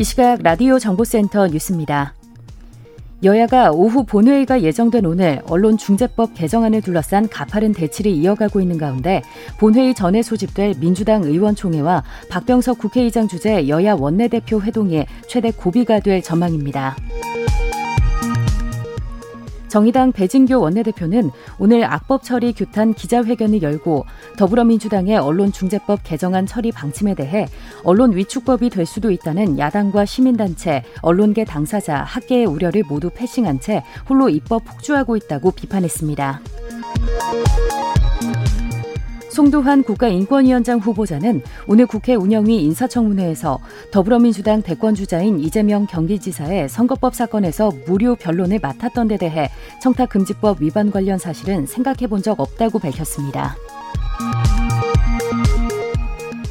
이 시각 라디오 정보센터 뉴스입니다. 여야가 오후 본회의가 예정된 오늘 언론중재법 개정안을 둘러싼 가파른 대치를 이어가고 있는 가운데 본회의 전에 소집될 민주당 의원총회와 박병석 국회의장 주재 여야 원내대표 회동이 최대 고비가 될 전망입니다. 정의당 배진교 원내대표는 오늘 악법 처리 규탄 기자회견을 열고 더불어민주당의 언론중재법 개정안 처리 방침에 대해 언론 위축법이 될 수도 있다는 야당과 시민단체, 언론계 당사자, 학계의 우려를 모두 패싱한 채 홀로 입법 폭주하고 있다고 비판했습니다. 송도환 국가인권위원장 후보자는 오늘 국회 운영위 인사청문회에서 더불어민주당 대권주자인 이재명 경기지사의 선거법 사건에서 무료 변론을 맡았던 데 대해 청탁금지법 위반 관련 사실은 생각해 본 적 없다고 밝혔습니다.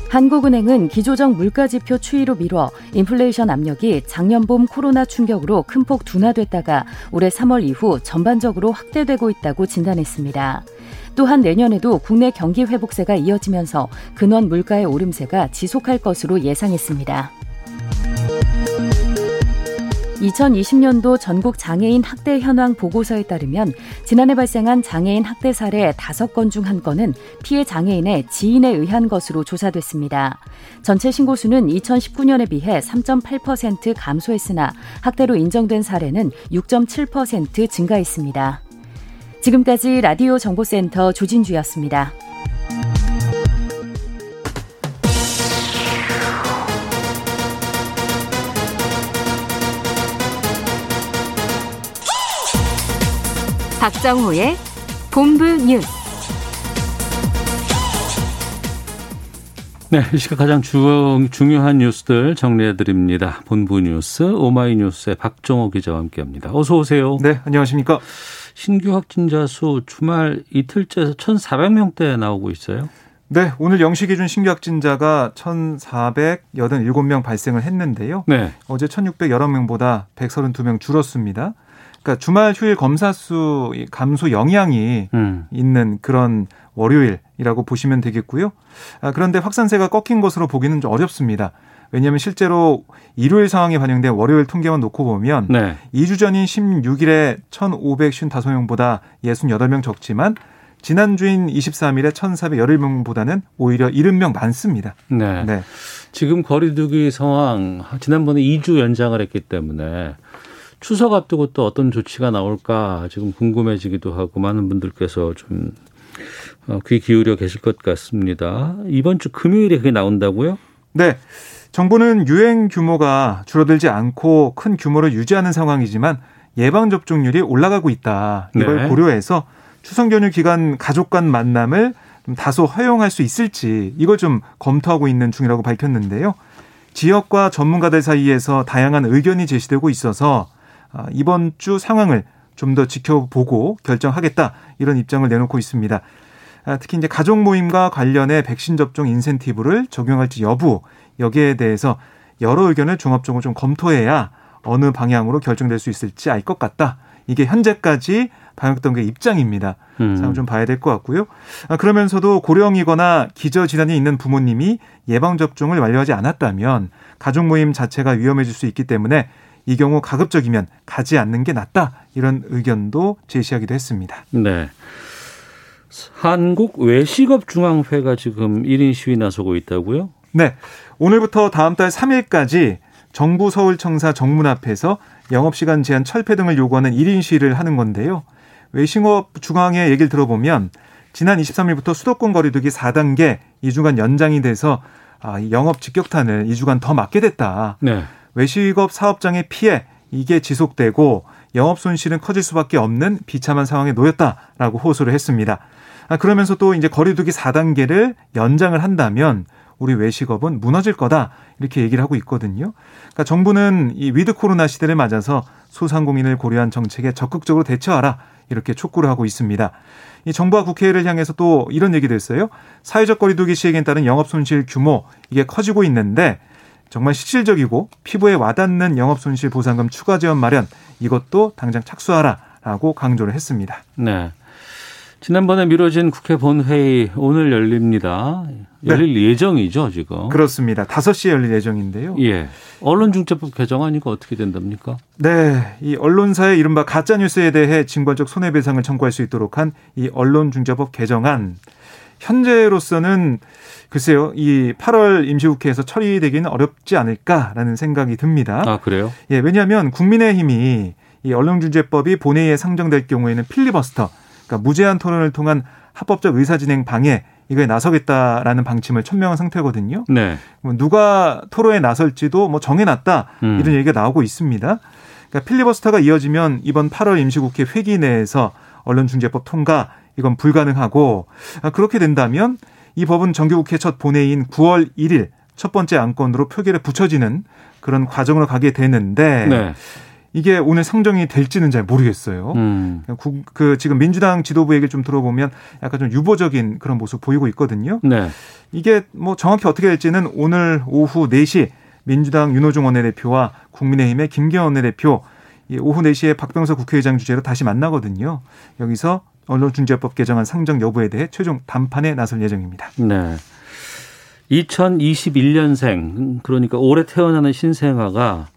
한국은행은 기조적 물가지표 추이로 미뤄 인플레이션 압력이 작년 봄 코로나 충격으로 큰 폭 둔화됐다가 올해 3월 이후 전반적으로 확대되고 있다고 진단했습니다. 또한 내년에도 국내 경기 회복세가 이어지면서 근원 물가의 오름세가 지속할 것으로 예상했습니다. 2020년도 전국 장애인 학대 현황 보고서에 따르면 지난해 발생한 장애인 학대 사례 5건 중한 건은 피해 장애인의 지인에 의한 것으로 조사됐습니다. 전체 신고 수는 2019년에 비해 3.8% 감소했으나 학대로 인정된 사례는 6.7% 증가했습니다. 지금까지 라디오 정보센터 조진주였습니다. 박정호의 본부 뉴스. 네, 이 시각 가장 주, 중요한 뉴스들 정리해 드립니다. 본부 뉴스 오마이뉴스의 박정호 기자와 함께합니다. 어서 오세요. 네, 안녕하십니까? 신규 확진자 수 주말 이틀째에서 1,400명대 나오고 있어요. 네, 오늘 영시 기준 신규 확진자가 1,487명 발생을 했는데요. 네. 어제 1,611명보다 132명 줄었습니다. 그러니까 주말 휴일 검사 수 감소 영향이 음. 있는 그런 월요일이라고 보시면 되겠고요. 아, 그런데 확산세가 꺾인 것으로 보기는 좀 어렵습니다. 왜냐하면 실제로 일요일 상황이 반영된 월요일 통계만 놓고 보면 네. 2주 전인 16일에 1,555명보다 68명 적지만 지난주인 23일에 1,411명보다는 오히려 70명 많습니다. 네. 네. 지금 거리두기 상황 지난번에 2주 연장을 했기 때문에 추석 앞두고 또 어떤 조치가 나올까 지금 궁금해지기도 하고 많은 분들께서 좀 어, 귀 기울여 계실 것 같습니다. 이번 주 금요일에 그게 나온다고요? 네. 정부는 유행 규모가 줄어들지 않고 큰 규모를 유지하는 상황이지만 예방 접종률이 올라가고 있다. 이걸 네. 고려해서 추석 연휴 기간 가족 간 만남을 좀 다소 허용할 수 있을지 이걸 좀 검토하고 있는 중이라고 밝혔는데요. 지역과 전문가들 사이에서 다양한 의견이 제시되고 있어서 아, 이번 주 상황을 좀 더 지켜보고 결정하겠다 이런 입장을 내놓고 있습니다. 아, 특히 이제 가족 모임과 관련해 백신 접종 인센티브를 적용할지 여부 여기에 대해서 여러 의견을 종합적으로 좀 검토해야 어느 방향으로 결정될 수 있을지 알 것 같다. 이게 현재까지 방역당국의 입장입니다. 음. 상황 좀 봐야 될 것 같고요. 아, 그러면서도 고령이거나 기저 질환이 있는 부모님이 예방 접종을 완료하지 않았다면 가족 모임 자체가 위험해질 수 있기 때문에 이 경우 가급적이면 가지 않는 게 낫다. 이런 의견도 제시하기도 했습니다. 네. 한국 외식업 중앙회가 지금 1인 시위 나서고 있다고요? 네. 오늘부터 다음 달 3일까지 정부 서울청사 정문 앞에서 영업시간 제한 철폐 등을 요구하는 1인 시위를 하는 건데요. 외식업 중앙회 얘기를 들어보면 지난 23일부터 수도권 거리두기 4단계 2주간 연장이 돼서 아, 영업 직격탄을 2주간 더 맞게 됐다. 네. 외식업 사업장의 피해 이게 지속되고 영업 손실은 커질 수밖에 없는 비참한 상황에 놓였다라고 호소를 했습니다. 아, 그러면서 또 이제 거리두기 4단계를 연장을 한다면 우리 외식업은 무너질 거다 이렇게 얘기를 하고 있거든요. 그러니까 정부는 이 위드 코로나 시대를 맞아서 소상공인을 고려한 정책에 적극적으로 대처하라 이렇게 촉구를 하고 있습니다. 이 정부와 국회를 향해서 또 이런 얘기도 했어요. 사회적 거리두기 시행에 따른 영업 손실 규모 이게 커지고 있는데 정말 실질적이고 피부에 와닿는 영업 손실 보상금 추가 지원 마련 이것도 당장 착수하라라고 강조를 했습니다. 네. 지난번에 미뤄진 국회 본회의 오늘 열립니다. 열릴 네. 예정이죠, 지금. 그렇습니다. 5시에 열릴 예정인데요. 예. 언론중재법 개정안 이거 어떻게 된답니까? 네. 이 언론사의 이른바 가짜뉴스에 대해 징벌적 손해배상을 청구할 수 있도록 한 이 언론중재법 개정안. 현재로서는 글쎄요, 이 8월 임시국회에서 처리되기는 어렵지 않을까라는 생각이 듭니다. 아, 그래요? 예, 왜냐하면 국민의힘이 이 언론중재법이 본회의에 상정될 경우에는 필리버스터 그러니까 무제한 토론을 통한 합법적 의사진행 방해 이거에 나서겠다라는 방침을 천명한 상태거든요. 네. 뭐 누가 토론에 나설지도 뭐 정해놨다 음. 이런 얘기가 나오고 있습니다. 그러니까 필리버스터가 이어지면 이번 8월 임시국회 회기 내에서 언론중재법 통과 이건 불가능하고 아, 그렇게 된다면 이 법은 정규국회 첫 본회의인 9월 1일 첫 번째 안건으로 표결에 붙여지는 그런 과정으로 가게 되는데 네. 이게 오늘 상정이 될지는 잘 모르겠어요. 음. 그, 그 지금 민주당 지도부 얘기를 좀 들어보면 약간 좀 유보적인 그런 모습 보이고 있거든요. 네. 이게 뭐 정확히 어떻게 될지는 오늘 오후 4시 민주당 윤호중 원내대표와 국민의힘의 김경원 원내대표 오후 4시에 박병석 국회의장 주재로 다시 만나거든요. 여기서 언론중재법 개정안 상정 여부에 대해 최종 담판에 나설 예정입니다. 네. 2021년생 그러니까 올해 태어나는 신생아가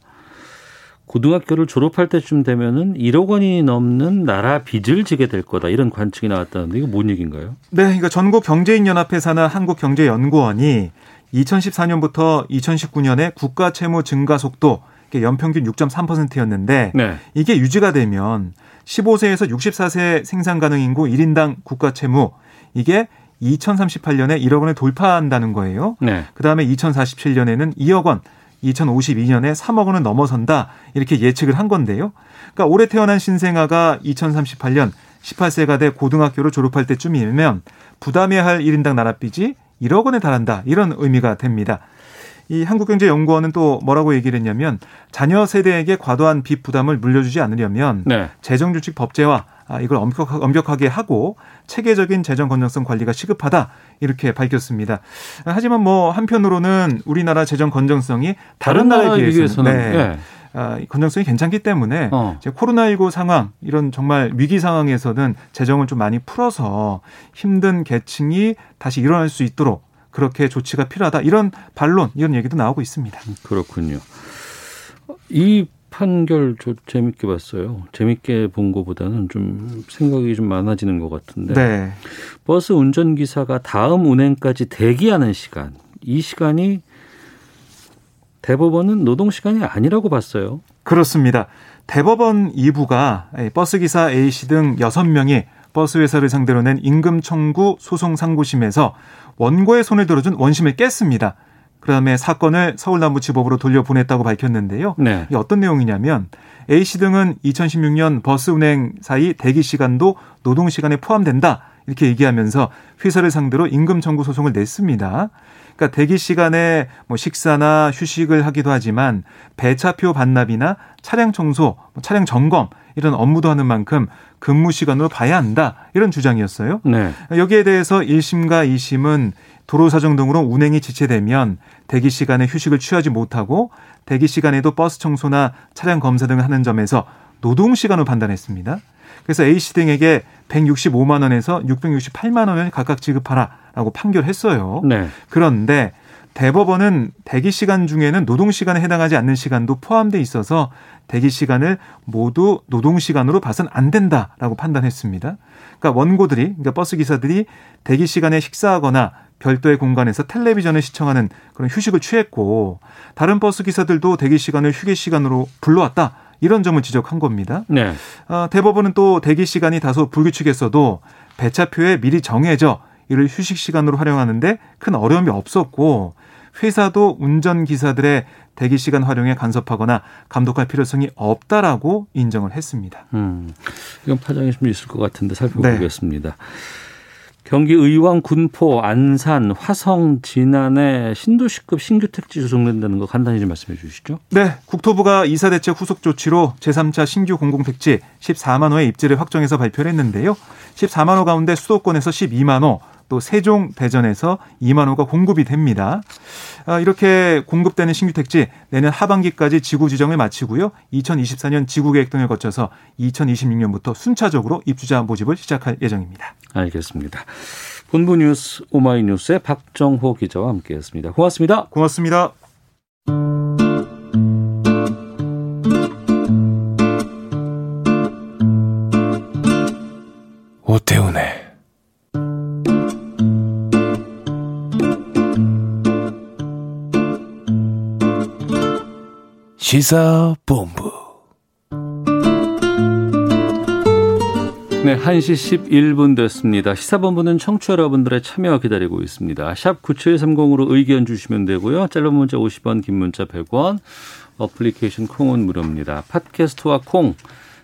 고등학교를 졸업할 때쯤 되면은 1억 원이 넘는 나라 빚을 지게 될 거다 이런 관측이 나왔다는데 이거 뭔 얘기인가요? 네, 그러니까 전국 경제인 연합회 산하 한국 경제 연구원이 2014년부터 2019년에 국가 채무 증가 속도 연평균 6.3%였는데 네. 이게 유지가 되면 15세에서 64세 생산 가능 인구 1인당 국가 채무 이게 2038년에 1억 원을 돌파한다는 거예요. 네. 그다음에 2047년에는 2억 원, 2052년에 3억 원을 넘어선다 이렇게 예측을 한 건데요. 그러니까 올해 태어난 신생아가 2038년 18세가 돼 고등학교를 졸업할 때쯤이면 부담해야 할 1인당 나랏빚이 1억 원에 달한다 이런 의미가 됩니다. 이 한국경제연구원은 또 뭐라고 얘기를 했냐면 자녀 세대에게 과도한 빚 부담을 물려주지 않으려면 네. 재정주식 법제화 아, 이걸 엄격하게 하고 체계적인 재정 건전성 관리가 시급하다 이렇게 밝혔습니다. 하지만 뭐 한편으로는 우리나라 재정 건전성이 다른, 다른 나라에 비해서는 네. 네. 아, 건전성이 괜찮기 때문에 어. 코로나19 상황 이런 정말 위기 상황에서는 재정을 좀 많이 풀어서 힘든 계층이 다시 일어날 수 있도록 그렇게 조치가 필요하다 이런 반론 이런 얘기도 나오고 있습니다. 그렇군요. 이 판결 좀 재밌게 봤어요. 재밌게 본 것보다는 좀 생각이 좀 많아지는 것 같은데. 네. 버스 운전기사가 다음 운행까지 대기하는 시간, 이 시간이 대법원은 노동 시간이 아니라고 봤어요. 그렇습니다. 대법원 2부가 버스기사 A씨 등 6명이 버스 회사를 상대로 낸 임금 청구 소송 상고심에서 원고의 손을 들어준 원심을 깼습니다. 그다음에 사건을 서울남부지법으로 돌려보냈다고 밝혔는데요. 네. 이게 어떤 내용이냐면 A 씨 등은 2016년 버스 운행 사이 대기 시간도 노동 시간에 포함된다 이렇게 얘기하면서 회사를 상대로 임금 청구 소송을 냈습니다. 그러니까 대기 시간에 뭐 식사나 휴식을 하기도 하지만 배차표 반납이나 차량 청소, 뭐 차량 점검 이런 업무도 하는 만큼 근무 시간으로 봐야 한다 이런 주장이었어요. 네. 여기에 대해서 1심과 2심은 도로 사정 등으로 운행이 지체되면 대기 시간에 휴식을 취하지 못하고 대기 시간에도 버스 청소나 차량 검사 등을 하는 점에서 노동 시간을 판단했습니다. 그래서 A 씨 등에게 165만 원에서 668만 원을 각각 지급하라라고 판결했어요. 네. 그런데 대법원은 대기 시간 중에는 노동 시간에 해당하지 않는 시간도 포함돼 있어서 대기 시간을 모두 노동 시간으로 봐선 안 된다라고 판단했습니다. 그러니까 원고들이 그러니까 버스 기사들이 대기 시간에 식사하거나 별도의 공간에서 텔레비전을 시청하는 그런 휴식을 취했고 다른 버스 기사들도 대기 시간을 휴게 시간으로 불러왔다. 이런 점을 지적한 겁니다. 네. 어, 대법원은 또 대기 시간이 다소 불규칙했어도 배차표에 미리 정해져 이를 휴식 시간으로 활용하는데 큰 어려움이 없었고 회사도 운전 기사들의 대기 시간 활용에 간섭하거나 감독할 필요성이 없다라고 인정을 했습니다. 음, 이건 파장이 좀 있을 것 같은데 살펴보겠습니다. 네. 경기 의왕, 군포, 안산, 화성, 진안에 신도시급 신규 택지 조성된다는 거 간단히 좀 말씀해 주시죠. 네, 국토부가 이사 대책 후속 조치로 제3차 신규 공공택지 14만 호의 입지를 확정해서 발표를 했는데요. 14만 호 가운데 수도권에서 12만 호, 또 세종, 대전에서 2만 호가 공급이 됩니다. 아, 이렇게 공급되는 신규 택지 내년 하반기까지 지구 지정을 마치고요. 2024년 지구 계획 등을 거쳐서 2026년부터 순차적으로 입주자 모집을 시작할 예정입니다. 알겠습니다. 본부 뉴스 오마이뉴스의 박정호 기자와 함께했습니다. 고맙습니다. 고맙습니다. 오태훈의 시사본부 네, 1시 11분 됐습니다. 시사본부는 청취자 여러분들의 참여 기다리고 있습니다. 샵 9730으로 의견 주시면 되고요. 짧은 문자 50원, 긴 문자 100원, 어플리케이션 콩은 무료입니다. 팟캐스트와 콩,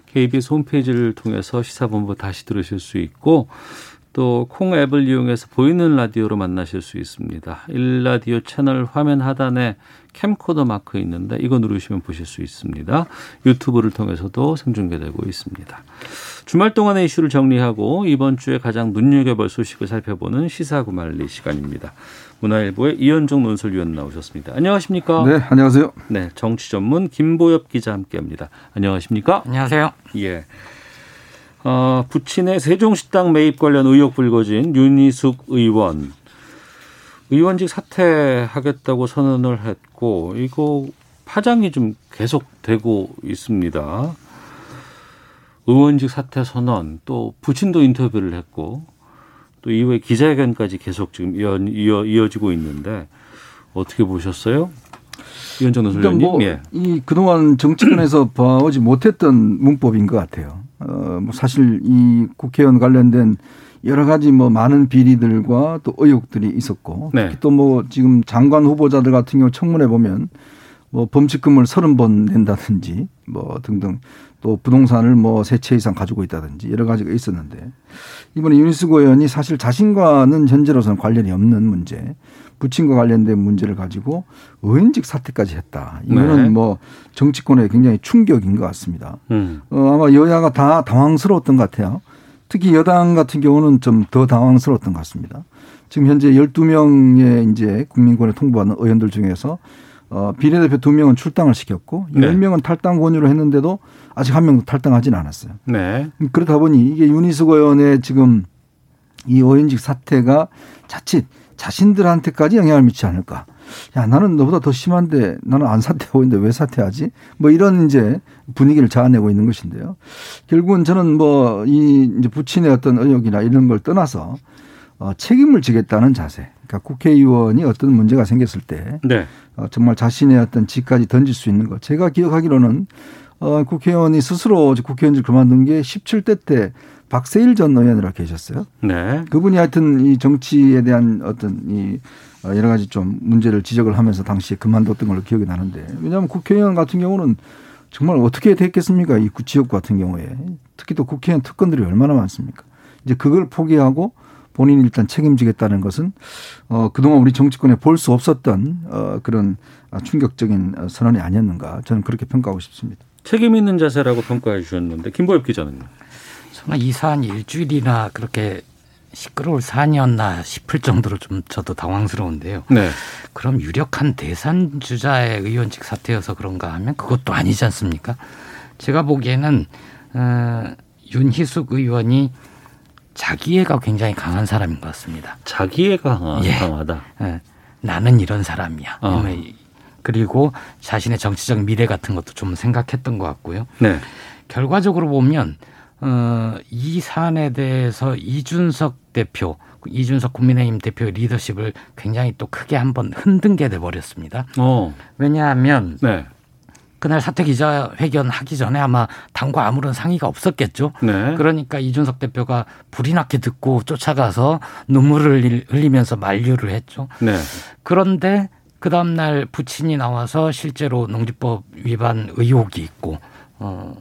KBS 홈페이지를 통해서 시사본부 다시 들으실 수 있고 또 콩 앱을 이용해서 보이는 라디오로 만나실 수 있습니다. 일라디오 채널 화면 하단에 캠코더 마크 있는데 이거 누르시면 보실 수 있습니다. 유튜브를 통해서도 생중계되고 있습니다. 주말 동안의 이슈를 정리하고 이번 주에 가장 눈여겨볼 소식을 살펴보는 시사구말리 시간입니다. 문화일보의 이현종 논설위원 나오셨습니다. 안녕하십니까? 네, 안녕하세요. 네, 정치 전문 김보엽 기자 함께합니다. 안녕하십니까? 안녕하세요. 예. 어, 부친의 세종식당 매입 관련 의혹 불거진 윤희숙 의원. 의원직 사퇴하겠다고 선언을 했고, 이거 파장이 좀 계속되고 있습니다. 의원직 사퇴 선언, 또 부친도 인터뷰를 했고, 또 이후에 기자회견까지 계속 지금 이어, 이어, 이어지고 있는데, 어떻게 보셨어요? 이현정 논설위원님. 뭐, 예. 이 그동안 정치권에서 봐오지 못했던 문법인 것 같아요. 어, 뭐 사실 이 국회의원 관련된 여러 가지 뭐 많은 비리들과 또 의혹들이 있었고 네. 특히 또 뭐 지금 장관 후보자들 같은 경우 청문회 보면 뭐 범칙금을 서른 번 낸다든지 뭐 등등 또 부동산을 뭐 세 채 이상 가지고 있다든지 여러 가지가 있었는데 이번에 윤희숙 의원이 사실 자신과는 현재로서는 관련이 없는 문제 부친과 관련된 문제를 가지고 의원직 사퇴까지 했다. 이거는 네. 뭐 정치권에 굉장히 충격인 것 같습니다. 음. 어, 아마 여야가 다 당황스러웠던 것 같아요. 특히 여당 같은 경우는 좀 더 당황스러웠던 것 같습니다. 지금 현재 12명의 이제 국민권에 통보하는 의원들 중에서 어, 비례대표 2명은 출당을 시켰고 네. 10명은 탈당 권유를 했는데도 아직 한 명도 탈당하진 않았어요. 네. 그렇다 보니 이게 윤희숙 의원의 지금 이 의원직 사태가 자칫 자신들한테까지 영향을 미치지 않을까. 야, 나는 너보다 더 심한데 나는 안 사퇴하고 있는데 왜 사퇴하지? 뭐 이런 이제 분위기를 자아내고 있는 것인데요. 결국은 저는 뭐 이 이제 부친의 어떤 의혹이나 이런 걸 떠나서 어, 책임을 지겠다는 자세. 그러니까 국회의원이 어떤 문제가 생겼을 때 네. 어, 정말 자신의 어떤 직까지 던질 수 있는 것. 제가 기억하기로는 어, 국회의원이 스스로 국회의원직 그만둔 게 17대 때 박세일 전 의원이라 계셨어요. 네. 그분이 하여튼 이 정치에 대한 어떤 이 어, 여러 가지 좀 문제를 지적을 하면서 당시에 그만뒀던 걸로 기억이 나는데 왜냐하면 국회의원 같은 경우는 정말 어떻게 됐겠습니까? 이 지역 같은 경우에 특히 또 국회의원 특권들이 얼마나 많습니까? 이제 그걸 포기하고 본인이 일단 책임지겠다는 것은 어 그동안 우리 정치권에 볼 수 없었던 어 그런 충격적인 선언이 아니었는가 저는 그렇게 평가하고 싶습니다. 책임 있는 자세라고 평가해 주셨는데 김보엽 기자는요. 정말 이 사안 일주일이나 그렇게 시끄러울 사안이었나 싶을 정도로 좀 저도 당황스러운데요. 네. 그럼 유력한 대선 주자의 의원직 사퇴여서 그런가 하면 그것도 아니지 않습니까? 제가 보기에는 어, 윤희숙 의원이 자기애가 굉장히 강한 사람인 것 같습니다. 자기애가 강하- 예. 강하다. 예, 나는 이런 사람이야. 어. 그리고 자신의 정치적 미래 같은 것도 좀 생각했던 것 같고요. 네. 결과적으로 보면 어, 이 사안에 대해서 이준석 대표, 이준석 국민의힘 대표의 리더십을 굉장히 또 크게 한번 흔든 게 돼버렸습니다. 어. 왜냐하면 네. 그날 사퇴 기자회견 하기 전에 아마 당과 아무런 상의가 없었겠죠. 네. 그러니까 이준석 대표가 불이 나게 듣고 쫓아가서 눈물을 흘리- 흘리면서 만류를 했죠. 네. 그런데 그 다음날 부친이 나와서 실제로 농지법 위반 의혹이 있고 어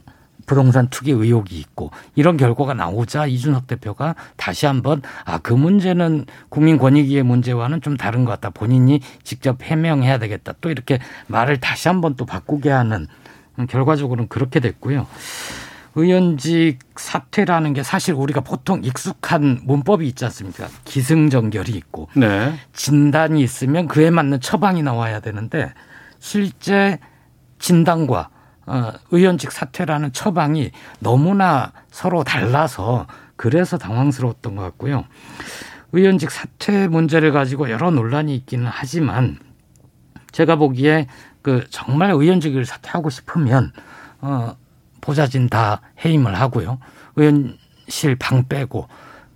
부동산 투기 의혹이 있고 이런 결과가 나오자 이준석 대표가 다시 한번 아 그 문제는 국민권익위의 문제와는 좀 다른 것 같다. 본인이 직접 해명해야 되겠다. 또 이렇게 말을 다시 한번 또 바꾸게 하는 결과적으로는 그렇게 됐고요. 의원직 사퇴라는 게 사실 우리가 보통 익숙한 문법이 있지 않습니까? 기승전결이 있고 네. 진단이 있으면 그에 맞는 처방이 나와야 되는데 실제 진단과 어, 의원직 사퇴라는 처방이 너무나 서로 달라서 그래서 당황스러웠던 것 같고요. 의원직 사퇴 문제를 가지고 여러 논란이 있기는 하지만 제가 보기에 그 정말 의원직을 사퇴하고 싶으면 어 보좌진 다 해임을 하고요. 의원실 방 빼고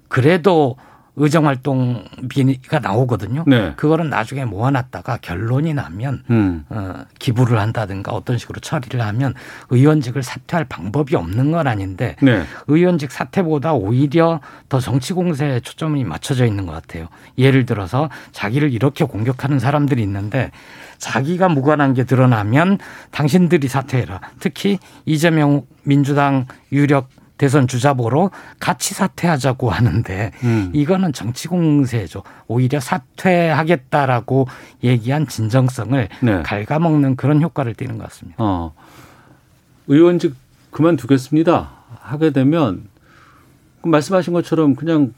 그래도 의정 활동비가 나오거든요. 네. 그거는 나중에 모아놨다가 결론이 나면 음. 어, 기부를 한다든가 어떤 식으로 처리를 하면 의원직을 사퇴할 방법이 없는 건 아닌데 네. 의원직 사퇴보다 오히려 더 정치 공세에 초점이 맞춰져 있는 것 같아요. 예를 들어서 자기를 이렇게 공격하는 사람들이 있는데 자기가 무관한 게 드러나면 당신들이 사퇴해라. 특히 이재명 민주당 유력 대선 주자보로 같이 사퇴하자고 하는데 음. 이거는 정치 공세죠. 오히려 사퇴하겠다라고 얘기한 진정성을 네. 갉아먹는 그런 효과를 띠는 것 같습니다. 어. 의원직 그만두겠습니다. 하게 되면 그 말씀하신 것처럼 그냥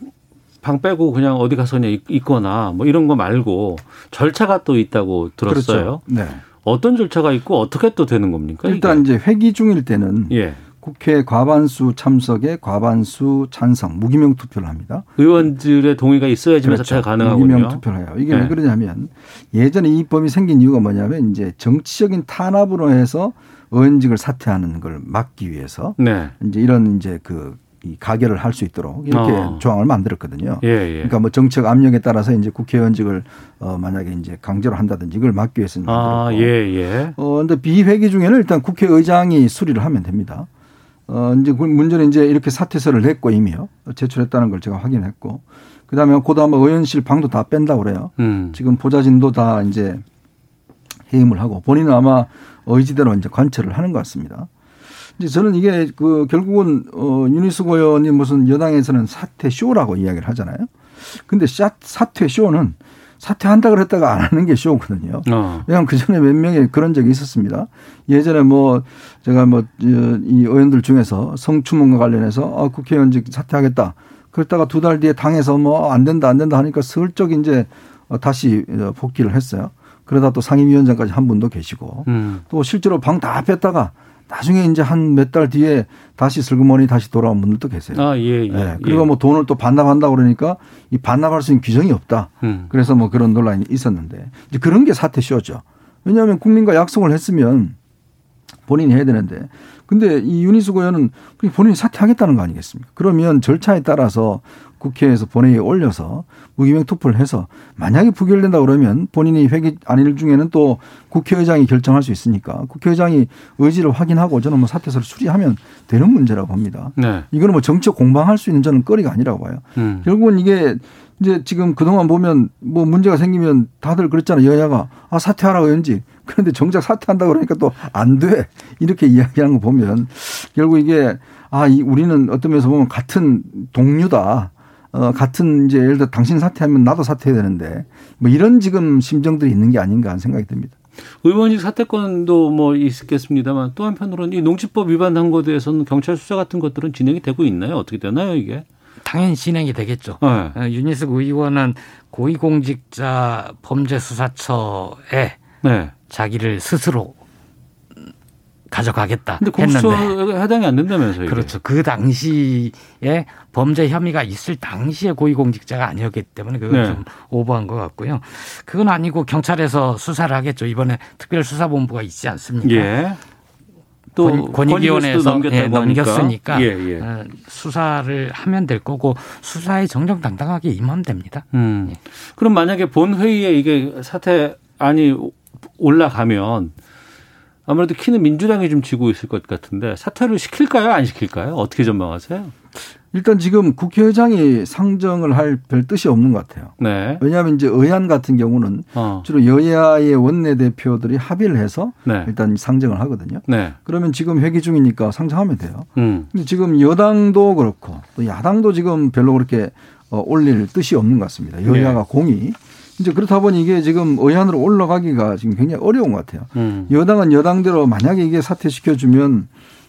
방 빼고 그냥 어디 가서 그냥 있- 있거나 뭐 이런 거 말고 절차가 또 있다고 들었어요. 그렇죠. 네. 어떤 절차가 있고 어떻게 또 되는 겁니까? 일단 이제 회기 중일 때는 이게? 예. 국회 과반수 참석에 과반수 찬성 무기명 투표를 합니다. 의원들의 동의가 있어야지만 사퇴가 가능하군요. 무기명 투표를 해요. 이게 네. 왜 그러냐면 예전에 이 법이 생긴 이유가 뭐냐면 이제 정치적인 탄압으로 해서 의원직을 사퇴하는 걸 막기 위해서 네. 이제 이런 이제 그이 가결을 할 수 있도록 이렇게 어. 조항을 만들었거든요. 예, 예. 그러니까 뭐 정책 압력에 따라서 이제 국회의원직을 어 만약에 이제 강제로 한다든지 이걸 막기 위해서 만들었고. 아, 예, 예. 어 근데 비회기 중에는 일단 국회의장이 수리를 하면 됩니다. 어 이제 그 문제는 이제 이렇게 사퇴서를 냈고 이미요 제출했다는 걸 제가 확인했고 그 다음에 그다음에 의원실 방도 다 뺀다 고 그래요. 음. 지금 보좌진도 다 이제 해임을 하고 본인은 아마 의지대로 이제 관철을 하는 것 같습니다. 이제 저는 이게 그 결국은 어 윤희숙 의원이 무슨 여당에서는 사퇴 쇼라고 이야기를 하잖아요. 근데 사- 사퇴 쇼는 사퇴한다 그랬다가 안 하는 게 쇼거든요. 어. 왜냐하면 그 전에 몇 명이 그런 적이 있었습니다. 예전에 뭐 제가 뭐 이 의원들 중에서 성추문과 관련해서 아, 국회의원직 사퇴하겠다. 그랬다가 두 달 뒤에 당에서 뭐 안 된다 안 된다 하니까 슬쩍 이제 어, 다시 복귀를 했어요. 그러다 또 상임위원장까지 한 분도 계시고 음. 또 실제로 방 다 뺐다가 나중에 이제 한 몇 달 뒤에 다시 슬그머니 다시 돌아온 분들도 계세요. 아, 예, 예. 예, 그리고 예. 뭐 돈을 또 반납한다 그러니까 이 반납할 수 있는 규정이 없다. 음. 그래서 뭐 그런 논란이 있었는데 이제 그런 게 사퇴쇼죠. 왜냐하면 국민과 약속을 했으면 본인이 해야 되는데 근데 이 윤희숙 의원은 본인이 사퇴하겠다는 거 아니겠습니까? 그러면 절차에 따라서 국회에서 본회의에 올려서 무기명 투표를 해서 만약에 부결된다 그러면 본인이 회기 아닐 중에는 또 국회의장이 결정할 수 있으니까 국회의장이 의지를 확인하고 저는 뭐 사퇴서를 수리하면 되는 문제라고 봅니다. 네. 이거는 뭐 정책 공방할 수 있는 저는 거리가 아니라고 봐요. 음. 결국은 이게 이제 지금 그동안 보면 뭐 문제가 생기면 다들 그랬잖아요. 여야가 아 사퇴하라 의원직. 그런데 정작 사퇴한다 그러니까 또 안 돼. 이렇게 이야기하는 거 보면 결국 이게 아, 이 우리는 어떤 면에서 보면 같은 동료다. 어, 같은 이제 예를 들어 당신 사퇴하면 나도 사퇴해야 되는데 뭐 이런 지금 심정들이 있는 게 아닌가 하는 생각이 듭니다. 의원직 사퇴권도 뭐 있겠습니다만 또 한편으로는 이 농지법 위반한 것에 대해서는 경찰 수사 같은 것들은 진행이 되고 있나요? 어떻게 되나요, 이게? 당연히 진행이 되겠죠. 네. 어, 윤희숙 의원은 고위공직자 범죄수사처에 네. 자기를 스스로 가져가겠다 근데 공수처에 해당이 안 된다면서요. 그렇죠. 그 당시에 범죄 혐의가 있을 당시에 고위공직자가 아니었기 때문에 그건 네. 좀 오버한 것 같고요. 그건 아니고 경찰에서 수사를 하겠죠. 이번에 특별수사본부가 있지 않습니까? 예. 또 권- 권익위원회에서 예. 넘겼으니까 예, 예. 어, 수사를 하면 될 거고 수사에 정정당당하게 임하면 됩니다. 음. 그럼 만약에 본 회의에 이게 사퇴안이 올라가면 아무래도 키는 민주당이 좀 쥐고 있을 것 같은데 사퇴를 시킬까요? 안 시킬까요? 어떻게 전망하세요? 일단 지금 국회의장이 상정을 할 별 뜻이 없는 것 같아요. 네. 왜냐하면 이제 의안 같은 경우는 어. 주로 여야의 원내대표들이 합의를 해서 네. 일단 상정을 하거든요. 네. 그러면 지금 회기 중이니까 상정하면 돼요. 음. 근데 지금 여당도 그렇고 또 야당도 지금 별로 그렇게 어, 올릴 뜻이 없는 것 같습니다. 여야가 네. 공이. 이제 그렇다 보니 이게 지금 의안으로 올라가기가 지금 굉장히 어려운 것 같아요. 음. 여당은 여당대로 만약에 이게 사퇴시켜주면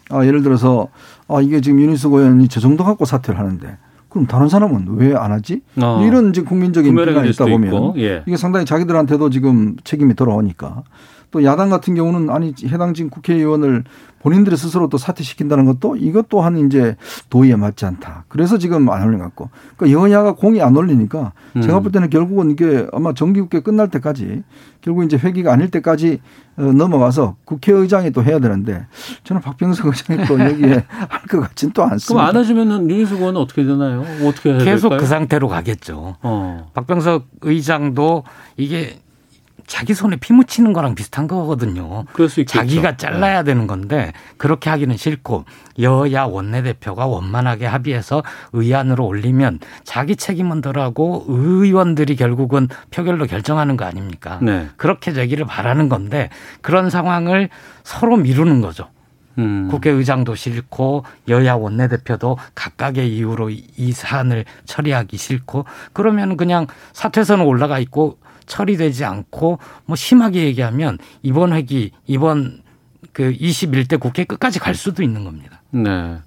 아, 예를 들어서 아, 이게 지금 윤희숙 의원이 저 정도 갖고 사퇴를 하는데 그럼 다른 사람은 왜 안 하지? 어. 이런 이제 국민적인 비난이 될 있다 보면 예. 이게 상당히 자기들한테도 지금 책임이 돌아오니까 또 야당 같은 경우는 아니 해당 지금 국회의원을 본인들이 스스로 또 사퇴시킨다는 것도 이것 또한 이제 도의에 맞지 않다. 그래서 지금 안 올린 것 같고. 그러니까 여야가 공이 안 올리니까 제가 음. 볼 때는 결국은 이게 아마 정기국회 끝날 때까지 결국 이제 회기가 아닐 때까지 어, 넘어가서 국회의장이 또 해야 되는데 저는 박병석 의장이 또 여기에 할 것 같진 또 그럼 않습니다. 안 해주면은 윤희숙 의원은 어떻게 되나요? 어떻게 해야 계속 될까요? 그 상태로 가겠죠. 어. 박병석 의장도 이게 자기 손에 피 묻히는 거랑 비슷한 거거든요. 그럴 수 있겠죠. 자기가 잘라야 되는 건데 그렇게 하기는 싫고 여야 원내대표가 원만하게 합의해서 의안으로 올리면 자기 책임은 덜하고 의원들이 결국은 표결로 결정하는 거 아닙니까? 네. 그렇게 되기를 바라는 건데 그런 상황을 서로 미루는 거죠. 음. 국회의장도 싫고 여야 원내대표도 각각의 이유로 이 사안을 처리하기 싫고 그러면 그냥 사퇴선은 올라가 있고 처리되지 않고 뭐 심하게 얘기하면 이번 회기 이번 그 21대 국회 끝까지 갈 수도 있는 겁니다. 네.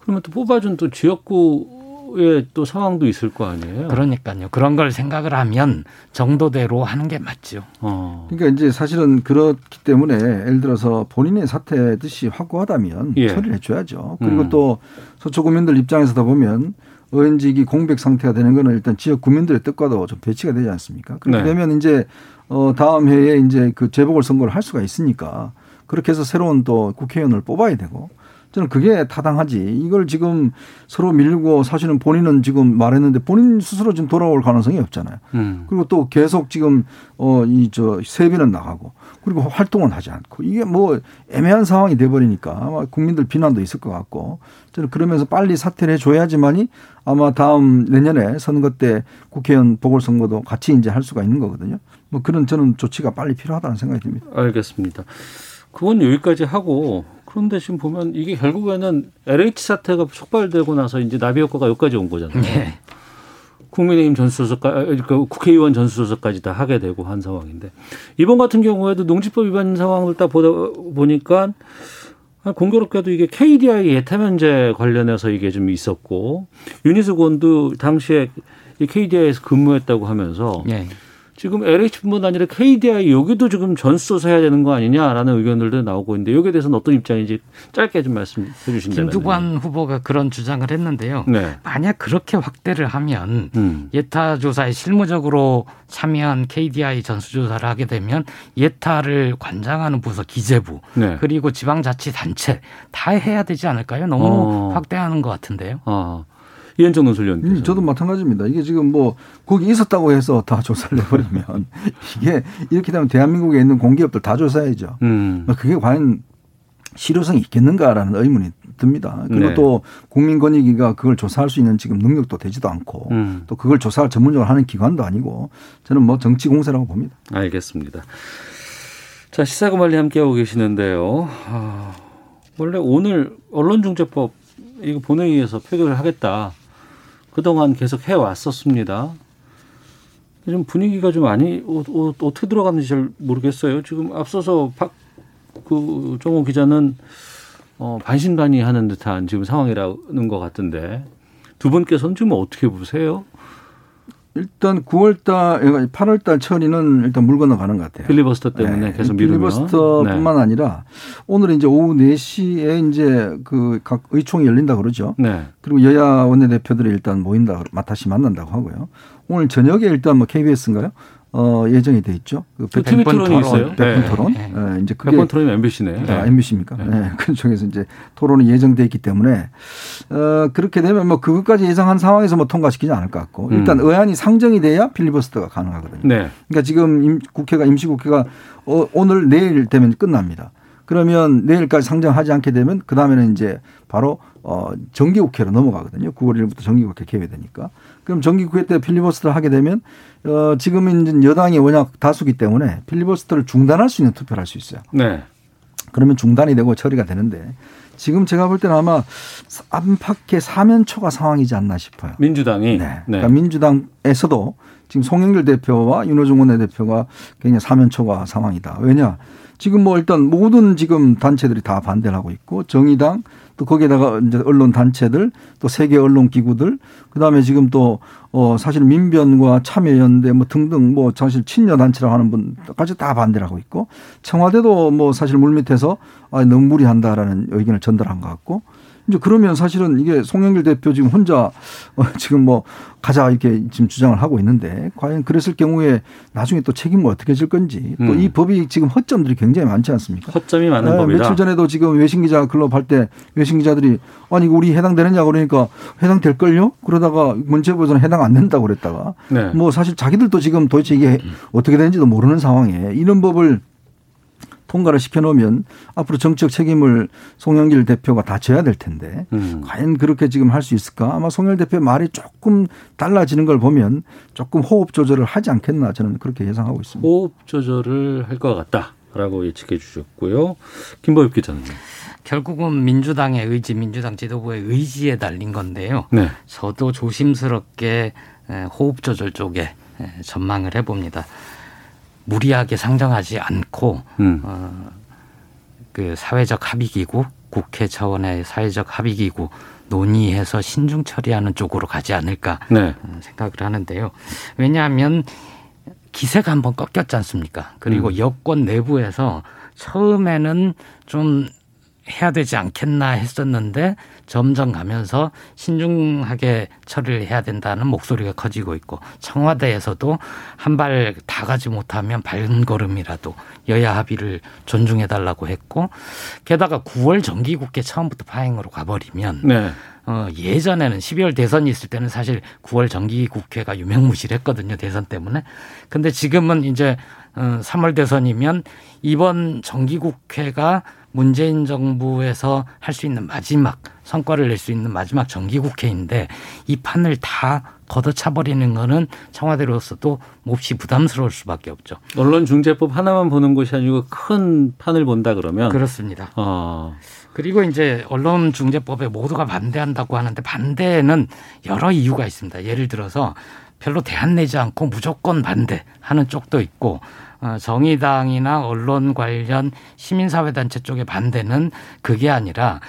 그러면 또 뽑아준 또 지역구의 또 상황도 있을 거 아니에요? 그러니까요. 그런 걸 생각을 하면 정도대로 하는 게 맞죠. 어. 그러니까 이제 사실은 그렇기 때문에 예를 들어서 본인의 사퇴 뜻이 확고하다면 예. 처리를 해줘야죠. 그리고 음. 또 서초 구민들 입장에서도 보면 의원직이 공백 상태가 되는 거는 일단 지역 구민들의 뜻과도 좀 배치가 되지 않습니까? 그렇게 네. 되면 이제 어 다음 해에 이제 그 재보궐 선거를 할 수가 있으니까 그렇게 해서 새로운 또 국회의원을 뽑아야 되고 저는 그게 타당하지. 이걸 지금 서로 밀고 사실은 본인은 지금 말했는데 본인 스스로 지금 돌아올 가능성이 없잖아요. 음. 그리고 또 계속 지금 어이 저 세비는 나가고 그리고 활동은 하지 않고 이게 뭐 애매한 상황이 돼 버리니까 아마 국민들 비난도 있을 것 같고 저는 그러면서 빨리 사퇴를 해 줘야지만이 아마 다음 내년에 선거 때 국회의원 보궐선거도 같이 이제 할 수가 있는 거거든요. 뭐 그런 저는 조치가 빨리 필요하다는 생각이 듭니다. 알겠습니다. 그건 여기까지 하고 그런데 지금 보면 이게 결국에는 LH 사태가 촉발되고 나서 이제 나비 효과가 여기까지 온 거잖아요. 네. 국민의힘 전수조사까지, 그러니까 국회의원 전수조사까지 다 하게 되고 한 상황인데 이번 같은 경우에도 농지법 위반 상황을 딱 보다 보니까 공교롭게도 이게 KDI 예타 면제 관련해서 이게 좀 있었고 유니스 권도 당시에 이 KDI에서 근무했다고 하면서 예. 지금 LH뿐만 아니라 KDI 여기도 지금 전수조사 해야 되는 거 아니냐라는 의견들도 나오고 있는데 여기에 대해서는 어떤 입장인지 짧게 좀 말씀해 주신다면. 김두관 후보가 그런 주장을 했는데요. 네. 만약 그렇게 확대를 하면 음. 예타 조사에 실무적으로 참여한 KDI 전수조사를 하게 되면 예타를 관장하는 부서 기재부 네. 그리고 지방자치단체 다 해야 되지 않을까요? 너무 어. 확대하는 것 같은데요. 아. 이현정 논술위원께서. 음, 저도 마찬가지입니다. 이게 지금 뭐 거기 있었다고 해서 다 조사를 해버리면 이게 이렇게 되면 대한민국에 있는 공기업들 다 조사해야죠. 음. 그게 과연 실효성이 있겠는가라는 의문이 듭니다. 그리고 네. 또 국민권익위가 그걸 조사할 수 있는 지금 능력도 되지도 않고 음. 또 그걸 조사를 전문적으로 하는 기관도 아니고 저는 뭐 정치 공세라고 봅니다. 알겠습니다. 자, 시사고말리 함께하고 계시는데요. 아, 원래 오늘 언론중재법 이거 본회의에서 표결을 하겠다. 그동안 계속 해왔었습니다. 좀 분위기가 좀 아니, 어, 어, 어떻게 들어갔는지 잘 모르겠어요. 지금 앞서서 박, 그, 정호 기자는 어, 반신반의하는 듯한 지금 상황이라는 것 같은데 두 분께서는 지금 어떻게 보세요? 일단 9월달, 8월달 처리는 일단 물 건너가는 것 같아요. 필리버스터 때문에 네, 계속 미루면 필리버스터뿐만 아니라 오늘 이제 오후 4시에 이제 그 각 의총이 열린다 그러죠. 네. 그리고 여야 원내대표들이 일단 모인다, 마타시 만난다고 하고요. 오늘 저녁에 일단 뭐 KBS인가요? 어, 예정이 돼 있죠. 그그 백- TV 토론이 토론. 있어요. 백분 네. 토론. 네. 예, 이제 그게 백번 토론이 MBC네. 아, MBC입니까? 네. 그쪽에서 이제 토론이 예정돼 있기 때문에 어, 그렇게 되면 뭐 그것까지 예상한 상황에서 뭐 통과시키지 않을 것 같고 일단 음. 의안이 상정이 돼야 필리버스터가 가능하거든요. 네. 그러니까 지금 임- 국회가 임시국회가 어, 오늘 내일 되면 끝납니다. 그러면 내일까지 상정하지 않게 되면 그 다음에는 이제 바로 어 정기국회로 넘어가거든요. 9월 1일부터 정기국회 개회되니까. 그럼 정기국회 때 필리버스터를 하게 되면 어 지금은 여당이 워낙 다수기 때문에 필리버스터를 중단할 수 있는 투표를 할 수 있어요. 네. 그러면 중단이 되고 처리가 되는데 지금 제가 볼 때는 아마 안팎의 사면초가 상황이지 않나 싶어요. 민주당이 네. 그러니까 민주당에서도 지금 송영길 대표와 윤호중 원내대표가 굉장히 사면초가 상황이다. 왜냐? 지금 뭐 일단 모든 지금 단체들이 다 반대를 하고 있고 정의당 또 거기에다가 이제 언론 단체들 또 세계 언론 기구들 그다음에 지금 또 어 사실 민변과 참여연대 뭐 등등 뭐 사실 친여 단체라고 하는 분까지 다 반대를 하고 있고 청와대도 뭐 사실 물밑에서 아 너무 무리한다라는 의견을 전달한 것 같고 이제 그러면 사실은 이게 송영길 대표 지금 혼자 어 지금 뭐 가자 이렇게 지금 주장을 하고 있는데 과연 그랬을 경우에 나중에 또 책임을 어떻게 질 건지 또이 음. 법이 지금 허점들이 굉장히 많지 않습니까? 허점이 많은 네, 법이다. 며칠 전에도 지금 외신 기자 클럽 할때 외신 기자들이 아니 우리 해당되느냐 그러니까 해당될 걸요? 그러다가 문체부에서는 해당 안 된다고 그랬다가 네. 뭐 사실 자기들도 지금 도대체 이게 어떻게 되는지도 모르는 상황에 이런 법을 통과를 시켜놓으면 앞으로 정치적 책임을 송영길 대표가 다 져야 될 텐데 음. 과연 그렇게 지금 할 수 있을까? 아마 송영길 대표 말이 조금 달라지는 걸 보면 조금 호흡 조절을 하지 않겠나 저는 그렇게 예상하고 있습니다. 호흡 조절을 할 것 같다라고 예측해 주셨고요. 김보엽 기자는 결국은 민주당의 의지, 민주당 지도부의 의지에 달린 건데요. 네. 저도 조심스럽게 에, 호흡 조절 쪽에 에, 전망을 해봅니다. 무리하게 상정하지 않고 음. 어, 그 사회적 합의기구, 국회 차원의 사회적 합의기구 논의해서 신중 처리하는 쪽으로 가지 않을까 네. 어, 생각을 하는데요. 왜냐하면 기세가 한번 꺾였지 않습니까? 그리고 음. 여권 내부에서 처음에는 좀 해야 되지 않겠나 했었는데 점점 가면서 신중하게 처리를 해야 된다는 목소리가 커지고 있고 청와대에서도 한 발 다 가지 못하면 발걸음이라도 여야 합의를 존중해 달라고 했고 게다가 9월 정기국회 처음부터 파행으로 가버리면 네. 어, 예전에는 12월 대선이 있을 때는 사실 9월 정기국회가 유명무실했거든요. 대선 때문에. 근데 지금은 이제 어, 3월 대선이면 이번 정기국회가 문재인 정부에서 할 수 있는 마지막 성과를 낼 수 있는 마지막 정기국회인데 이 판을 다 걷어차버리는 거는 청와대로서도 몹시 부담스러울 수밖에 없죠. 언론중재법 하나만 보는 것이 아니고 큰 판을 본다 그러면 그렇습니다. 어, 그리고 이제 언론중재법에 모두가 반대한다고 하는데 반대는 여러 이유가 있습니다. 예를 들어서 별로 대안 내지 않고 무조건 반대하는 쪽도 있고 어, 정의당이나 언론 관련 시민사회단체 쪽의 반대는 그게 아니라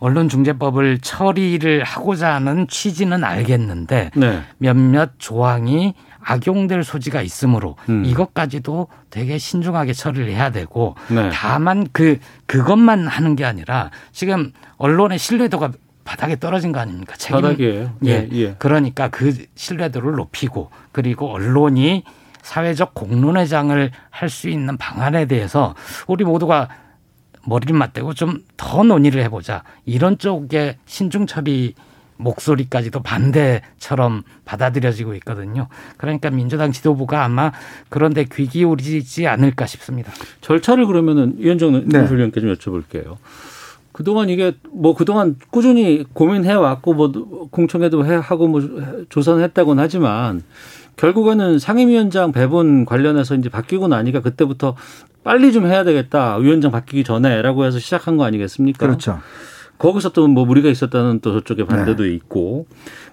언론중재법을 처리를 하고자 하는 취지는 알겠는데 네. 몇몇 조항이 악용될 소지가 있으므로 음. 이것까지도 되게 신중하게 처리를 해야 되고 네. 다만 그 그것만 하는 게 아니라 지금 언론의 신뢰도가 바닥에 떨어진 거 아닙니까? 책임 바닥이에요. 예. 예, 예. 그러니까 그 신뢰도를 높이고 그리고 언론이 사회적 공론회장을 할 수 있는 방안에 대해서 우리 모두가 머리를 맞대고 좀 더 논의를 해보자 이런 쪽의 신중 처리 목소리까지도 반대처럼 받아들여지고 있거든요. 그러니까 민주당 지도부가 아마 그런데 귀 기울이지 않을까 싶습니다. 절차를 그러면은 위원장 네. 논술위원께 좀 여쭤볼게요. 그동안 이게 뭐 그동안 꾸준히 고민해 왔고 뭐 공청회도 해 하고 뭐 조사는 했다고는 하지만 결국에는 상임위원장 배분 관련해서 이제 바뀌고 나니까 그때부터 빨리 좀 해야 되겠다. 위원장 바뀌기 전에라고 해서 시작한 거 아니겠습니까? 그렇죠. 거기서 또 뭐 무리가 있었다는 또 저쪽에 반대도 네. 있고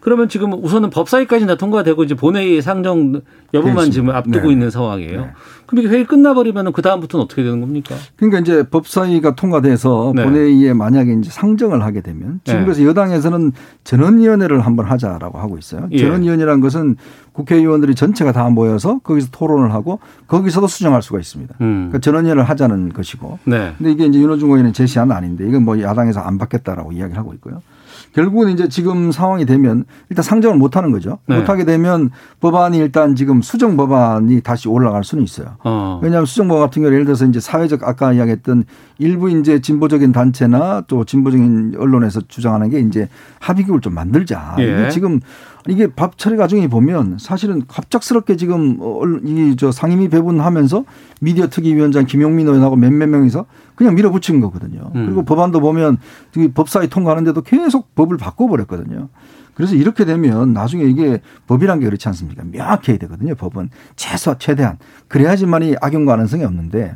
그러면 지금 우선은 법사위까지는 다 통과되고 이제 본회의 상정 여부만 그렇습니다. 지금 앞두고 네. 있는 상황이에요. 네. 그럼 이게 회의 끝나버리면 그 다음부터는 어떻게 되는 겁니까? 그러니까 이제 법사위가 통과돼서 네. 본회의에 만약에 이제 상정을 하게 되면 지금 네. 그래서 여당에서는 전원위원회를 한번 하자라고 하고 있어요. 예. 전원위원회라는 것은 국회의원들이 전체가 다 모여서 거기서 토론을 하고 거기서도 수정할 수가 있습니다. 음. 그러니까 전원위원회를 하자는 것이고. 네. 근데 이게 이제 윤호중 의원의 제시안은 아닌데 이건 뭐 야당에서 안 받겠다라고 이야기를 하고 있고요. 결국은 이제 지금 상황이 되면 일단 상정을 못 하는 거죠. 네. 못 하게 되면 법안이 일단 지금 수정 법안이 다시 올라갈 수는 있어요. 어. 왜냐하면 수정 법 같은 경우 예를 들어서 이제 사회적 아까 이야기했던 일부 이제 진보적인 단체나 또 진보적인 언론에서 주장하는 게 이제 합의국을 좀 만들자. 예. 이게 지금 이게 밥 처리 과정에 보면 사실은 갑작스럽게 지금 어, 이저 상임위 배분하면서 미디어 특위위원장 김용민 의원하고 몇몇 명이서 그냥 밀어붙인 거거든요. 음. 그리고 법안도 보면 이 법사위 통과하는데도 계속 법을 바꿔버렸거든요. 그래서 이렇게 되면 나중에 이게 법이란 게 그렇지 않습니까? 명확해야 되거든요. 법은 최소 최대한 그래야지만이 악용 가능성이 없는데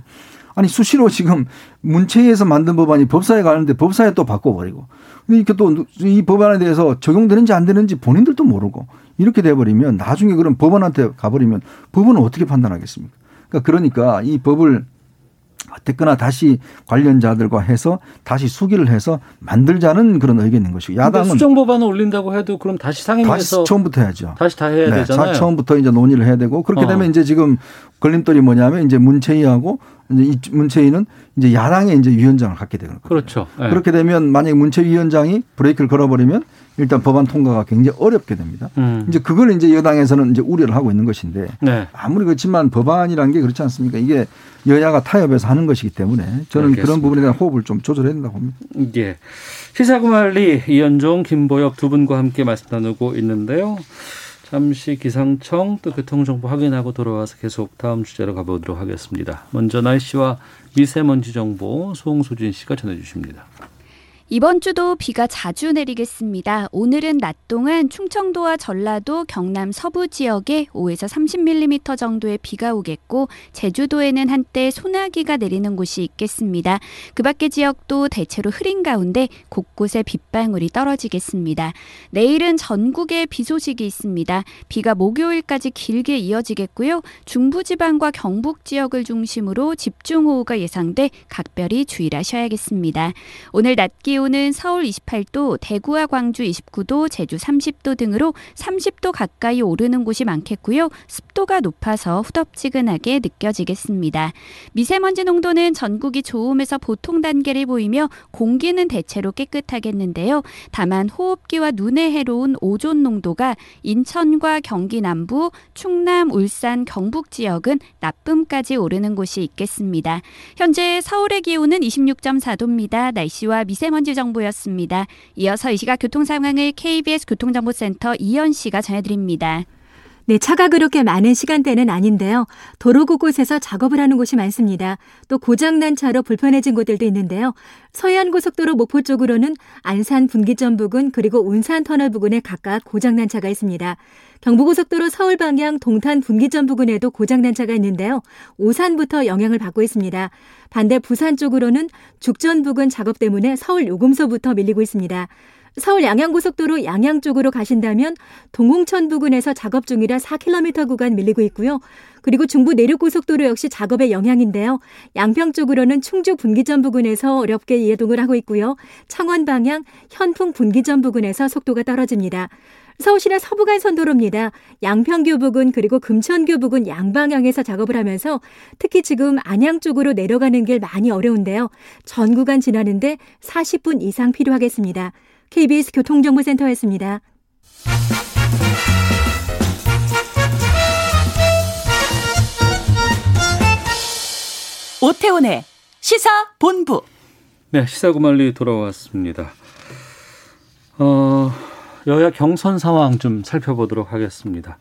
아니 수시로 지금 문체위에서 만든 법안이 법사에 가는데 법사에 또 바꿔버리고 이렇게 또 이 법안에 대해서 적용되는지 안 되는지 본인들도 모르고 이렇게 돼버리면 나중에 그런 법원한테 가버리면 법원은 어떻게 판단하겠습니까? 그러니까 그러니까 이 법을 어쨌거나 다시 관련자들과 해서 다시 수기를 해서 만들자는 그런 의견인 것이고 야당은 수정 법안을 올린다고 해도 그럼 다시 다시 상임위에서 처음부터 해야죠. 다시 다 해야 네, 되잖아요. 자- 처음부터 이제 논의를 해야 되고 그렇게 어. 되면 이제 지금 걸림돌이 뭐냐면 이제 문체위하고 이제 이 문체위는 이제 야당의 이제 위원장을 갖게 되는 거예요. 그렇죠. 예. 그렇게 되면 만약에 문체위원장이 브레이크를 걸어버리면 일단 법안 통과가 굉장히 어렵게 됩니다. 음. 이제 그걸 이제 여당에서는 이제 우려를 하고 있는 것인데 네. 아무리 그렇지만 법안이라는 게 그렇지 않습니까? 이게 여야가 타협해서 하는 것이기 때문에 저는 알겠습니다. 그런 부분에 대한 호흡을 좀 조절해야 된다고 봅니다. 예. 시사구말리 이현종, 김보엽 두 분과 함께 말씀 나누고 있는데요. 잠시 기상청 또 교통정보 확인하고 돌아와서 계속 다음 주제로 가보도록 하겠습니다. 먼저 날씨와 미세먼지 정보 송수진 씨가 전해주십니다. 이번 주도 비가 자주 내리겠습니다. 오늘은 낮 동안 충청도와 전라도, 경남 서부 지역에 5에서 30mm 정도의 비가 오겠고 제주도에는 한때 소나기가 내리는 곳이 있겠습니다. 그 밖의 지역도 대체로 흐린 가운데 곳곳에 빗방울이 떨어지겠습니다. 내일은 전국에 비 소식이 있습니다. 비가 목요일까지 길게 이어지겠고요. 중부지방과 경북 지역을 중심으로 집중호우가 예상돼 각별히 주의를 하셔야겠습니다. 오늘 낮 기온 은 서울 28도, 대구와 광주 29도, 제주 30도 등으로 30도 가까이 오르는 곳이 많겠고요. 습도가 높아서 후덥지근하게 느껴지겠습니다. 미세먼지 농도는 전국이 좋음에서 보통 단계를 보이며 공기는 대체로 깨끗하겠는데요. 다만 호흡기와 눈에 해로운 오존 농도가 인천과 경기 남부, 충남, 울산, 경북 지역은 나쁨까지 오르는 곳이 있겠습니다. 현재 서울의 기온은 26.4도입니다. 날씨와 미세먼지 정보였습니다. 이어서 이 시각 교통 상황을 KBS 교통정보센터 이현 씨가 전해드립니다. 네, 차가 그렇게 많은 시간대는 아닌데요. 도로 곳곳에서 작업을 하는 곳이 많습니다. 또 고장난 차로 불편해진 곳들도 있는데요. 서해안 고속도로 목포 쪽으로는 안산 분기점 부근 그리고 운산 터널 부근에 각각 고장난 차가 있습니다. 경부고속도로 서울 방향 동탄 분기점 부근에도 고장난 차가 있는데요. 오산부터 영향을 받고 있습니다. 반대 부산 쪽으로는 죽전 부근 작업 때문에 서울 요금소부터 밀리고 있습니다. 서울 양양고속도로 양양 쪽으로 가신다면 동홍천 부근에서 작업 중이라 4km 구간 밀리고 있고요. 그리고 중부 내륙고속도로 역시 작업의 영향인데요. 양평 쪽으로는 충주 분기점 부근에서 어렵게 이동을 하고 있고요. 창원 방향 현풍 분기점 부근에서 속도가 떨어집니다. 서울시내 서부간 선도로입니다. 양평교 부근 그리고 금천교 부근 양방향에서 작업을 하면서 특히 지금 안양 쪽으로 내려가는 길 많이 어려운데요. 전 구간 지나는데 40분 이상 필요하겠습니다. KBS 교통정보센터였습니다. 오태훈의 시사 본부. 네, 시사구말리 돌아왔습니다. 어, 여야 경선 상황 좀 살펴보도록 하겠습니다.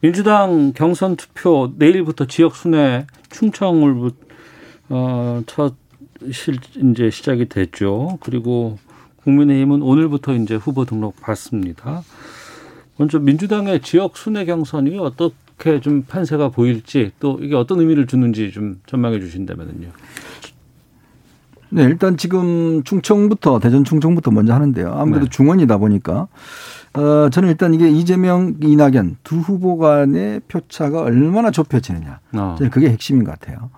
민주당 경선 투표 내일부터 지역 순회 충청을 어, 첫 실, 이제 시작이 됐죠. 그리고 국민의힘은 오늘부터 이제 후보 등록 받습니다. 먼저 민주당의 지역 순회 경선이 어떻게 좀 판세가 보일지 또 이게 어떤 의미를 주는지 좀 전망해 주신다면요. 네, 일단 지금 충청부터 대전 충청부터 먼저 하는데요. 아무래도 네. 중원이다 보니까 어 저는 일단 이게 이재명 이낙연 두 후보 간의 표차가 얼마나 좁혀지느냐. 어. 저는 그게 핵심인 것 같아요.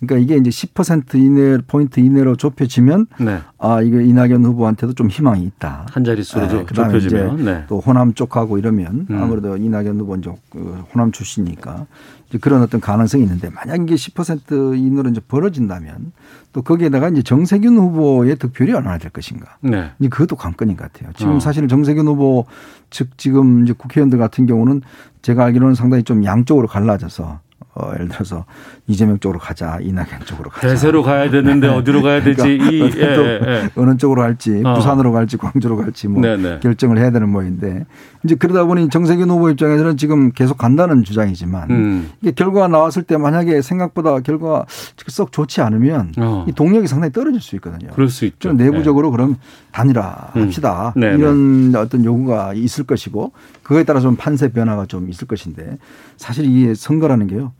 그러니까 이게 이제 10% 이내 포인트 이내로 좁혀지면 네. 아 이게 이낙연 후보한테도 좀 희망이 있다. 한 자릿수로 네, 좁혀지면 네. 또 호남 쪽하고 이러면 음. 아무래도 이낙연 후보 이제 그 호남 출신이니까 이제 그런 어떤 가능성이 있는데 만약 이게 10% 이내로 이제 벌어진다면 또 거기에다가 이제 정세균 후보의 득표율이 얼마나 될 것인가. 네. 이제 그것도 관건인 것 같아요. 지금 어. 사실은 정세균 후보 즉 지금 이제 국회의원들 같은 경우는 제가 알기로는 상당히 좀 양쪽으로 갈라져서 어, 예를 들어서 이재명 쪽으로 가자, 이낙연 쪽으로 가자. 대세로 가야 되는데 어디로 가야 되지? 이, 그러니까 예, 또 예, 예. 어느 쪽으로 갈지, 어. 부산으로 갈지, 광주로 갈지 뭐 네네. 결정을 해야 되는 모인데 이제 그러다 보니 정세균 후보 입장에서는 지금 계속 간다는 주장이지만 음. 이게 결과가 나왔을 때 만약에 생각보다 결과가 썩 좋지 않으면 어. 이 동력이 상당히 떨어질 수 있거든요. 그럴 수 있죠. 좀 내부적으로 그럼 단일화 합시다 음. 네네. 이런 어떤 요구가 있을 것이고 그거에 따라 좀 판세 변화가 좀 있을 것인데 사실 이 선거라는 게요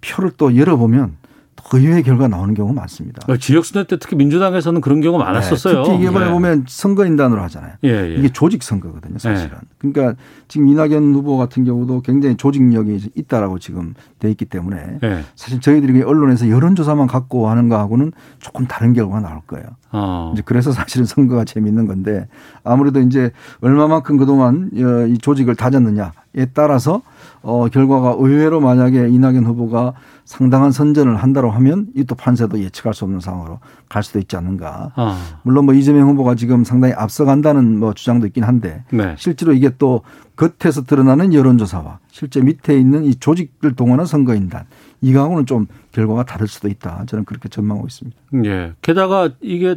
표를 또 열어보면 또 의외의 결과 나오는 경우가 많습니다. 예. 지역선거 때 특히 민주당에서는 그런 경우 많았었어요. 네, 특히 이번에 네. 보면 선거인단으로 하잖아요. 예, 예. 이게 조직 선거거든요, 사실은. 네. 그러니까 지금 이낙연 후보 같은 경우도 굉장히 조직력이 있다라고 지금 돼 있기 때문에 예. 사실 저희들이 언론에서 여론조사만 갖고 하는 거하고는 조금 다른 결과가 나올 거예요. 어. 이제 그래서 사실은 선거가 재밌는 건데 아무래도 이제 얼마만큼 그동안 어, 이 조직을 다졌느냐 에 따라서 어 결과가 의외로 만약에 이낙연 후보가 상당한 선전을 한다고 하면 이 또 판세도 예측할 수 없는 상황으로 갈 수도 있지 않는가. 아. 물론 뭐 이재명 후보가 지금 상당히 앞서간다는 뭐 주장도 있긴 한데 네. 실제로 이게 또 겉에서 드러나는 여론조사와 실제 밑에 있는 이 조직을 동원한 선거인단 이거하고는 좀 결과가 다를 수도 있다. 저는 그렇게 전망하고 있습니다. 예. 게다가 이게